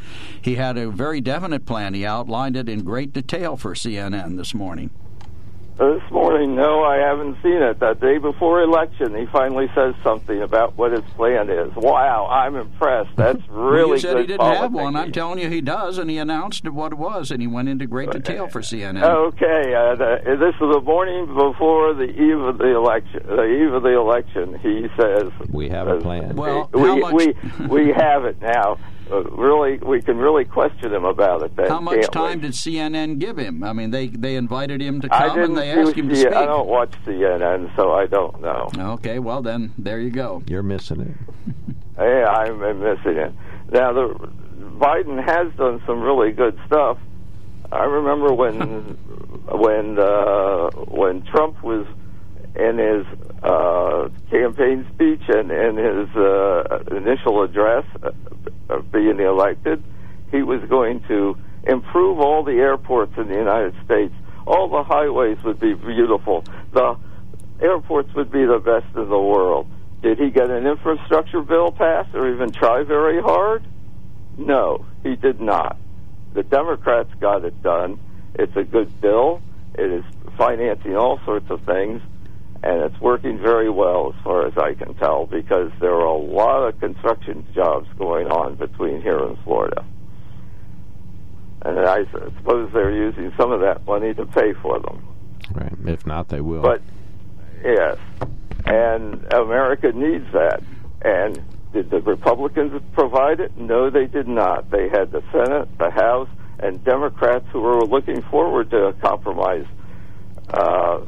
He had a very definite plan. He outlined it in great detail for CNN this morning. This morning, no, I haven't seen it. That day before election, he finally says something about what his plan is. Wow, I'm impressed. That's really *laughs* well, you said good he didn't have one. I'm telling you, he does, and he announced what it was, and he went into great detail for CNN. Okay, uh, the, this is the morning before the eve of the election. The eve of the election, he says we have a plan. Well, we how much- we we have it now. *laughs* Uh, really, we can really question him about it. Then, How much can't we? time did CNN give him? I mean, they they invited him to come and they asked him to C- speak. I don't watch CNN, so I don't know. Okay, well then, there you go. You're missing it. *laughs* Yeah, I'm I'm missing it. Now, the Biden has done some really good stuff. I remember when *laughs* when uh, when Trump was in his uh, campaign speech and in his uh, initial address uh, of being elected, he was going to improve all the airports in the United States. All the highways would be beautiful. The airports would be the best in the world. Did he get an infrastructure bill passed or even try very hard? No, he did not. The Democrats got it done. It's a good bill. It is financing all sorts of things, and it's working very well as far as I can tell because there are a lot of construction jobs going on between here and Florida. And I suppose they're using some of that money to pay for them. Right. If not, they will. But yes, and America needs that. And did the Republicans provide it? No, they did not. They had the Senate, the House, and Democrats who were looking forward to a compromise uh,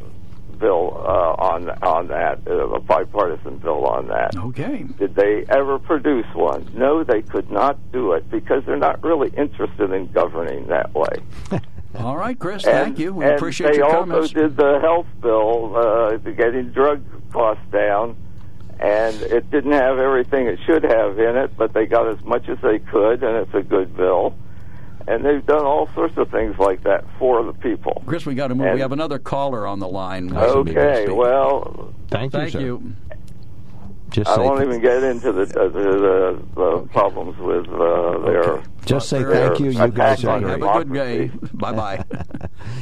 bill uh, on on that, uh, a bipartisan bill on that. Okay. Did they ever produce one? No, they could not do it because they're not really interested in governing that way. *laughs* All right, Chris. And- thank you. We and appreciate they your also did the health bill, uh, getting drug costs down, and it didn't have everything it should have in it, but they got as much as they could, and it's a good bill. And they've done all sorts of things like that for the people. Chris, we got to move. And- we have another caller on the line. Okay, well, Thank you, Thank you. Just I won't even get into the uh, the, the, the problems with uh, their. Just say thank you. You guys are great. Have a good day. bye bye.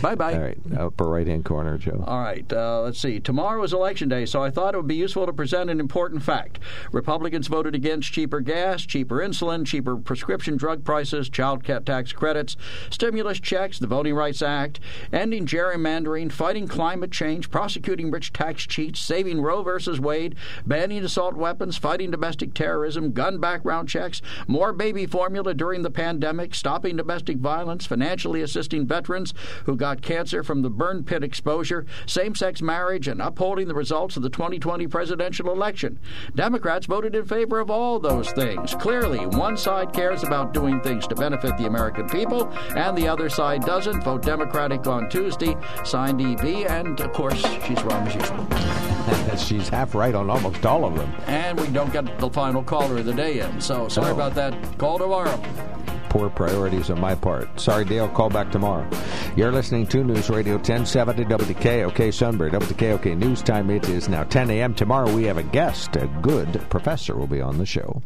bye bye. All right, upper right hand corner, Joe. All right, uh, let's see. Tomorrow is election day, so I thought it would be useful to present an important fact. Republicans voted against cheaper gas, cheaper insulin, cheaper prescription drug prices, child tax credits, stimulus checks, the Voting Rights Act, ending gerrymandering, fighting climate change, prosecuting rich tax cheats, saving Roe versus Wade, banning assault weapons, fighting domestic terrorism, gun background checks, more baby formula during the pandemic, stopping domestic violence, financially assisting veterans who got cancer from the burn pit exposure, same sex marriage, and upholding the results of the 2020 presidential election. Democrats voted in favor of all those things. Clearly, one side cares about doing things to benefit the American people, and the other side doesn't. Vote Democratic on Tuesday. Signed EB, and of course, she's wrong as usual. *laughs* She's half right on almost all of them. And we don't get the final caller of the day in, so sorry Oh. about that. Call tomorrow. Poor priorities on my part. Sorry, Dale. Call back tomorrow. You're listening to News Radio 1070 WKOK Sunbury. WKOK News Time. It is now 10 a.m. Tomorrow we have a guest. A good professor will be on the show.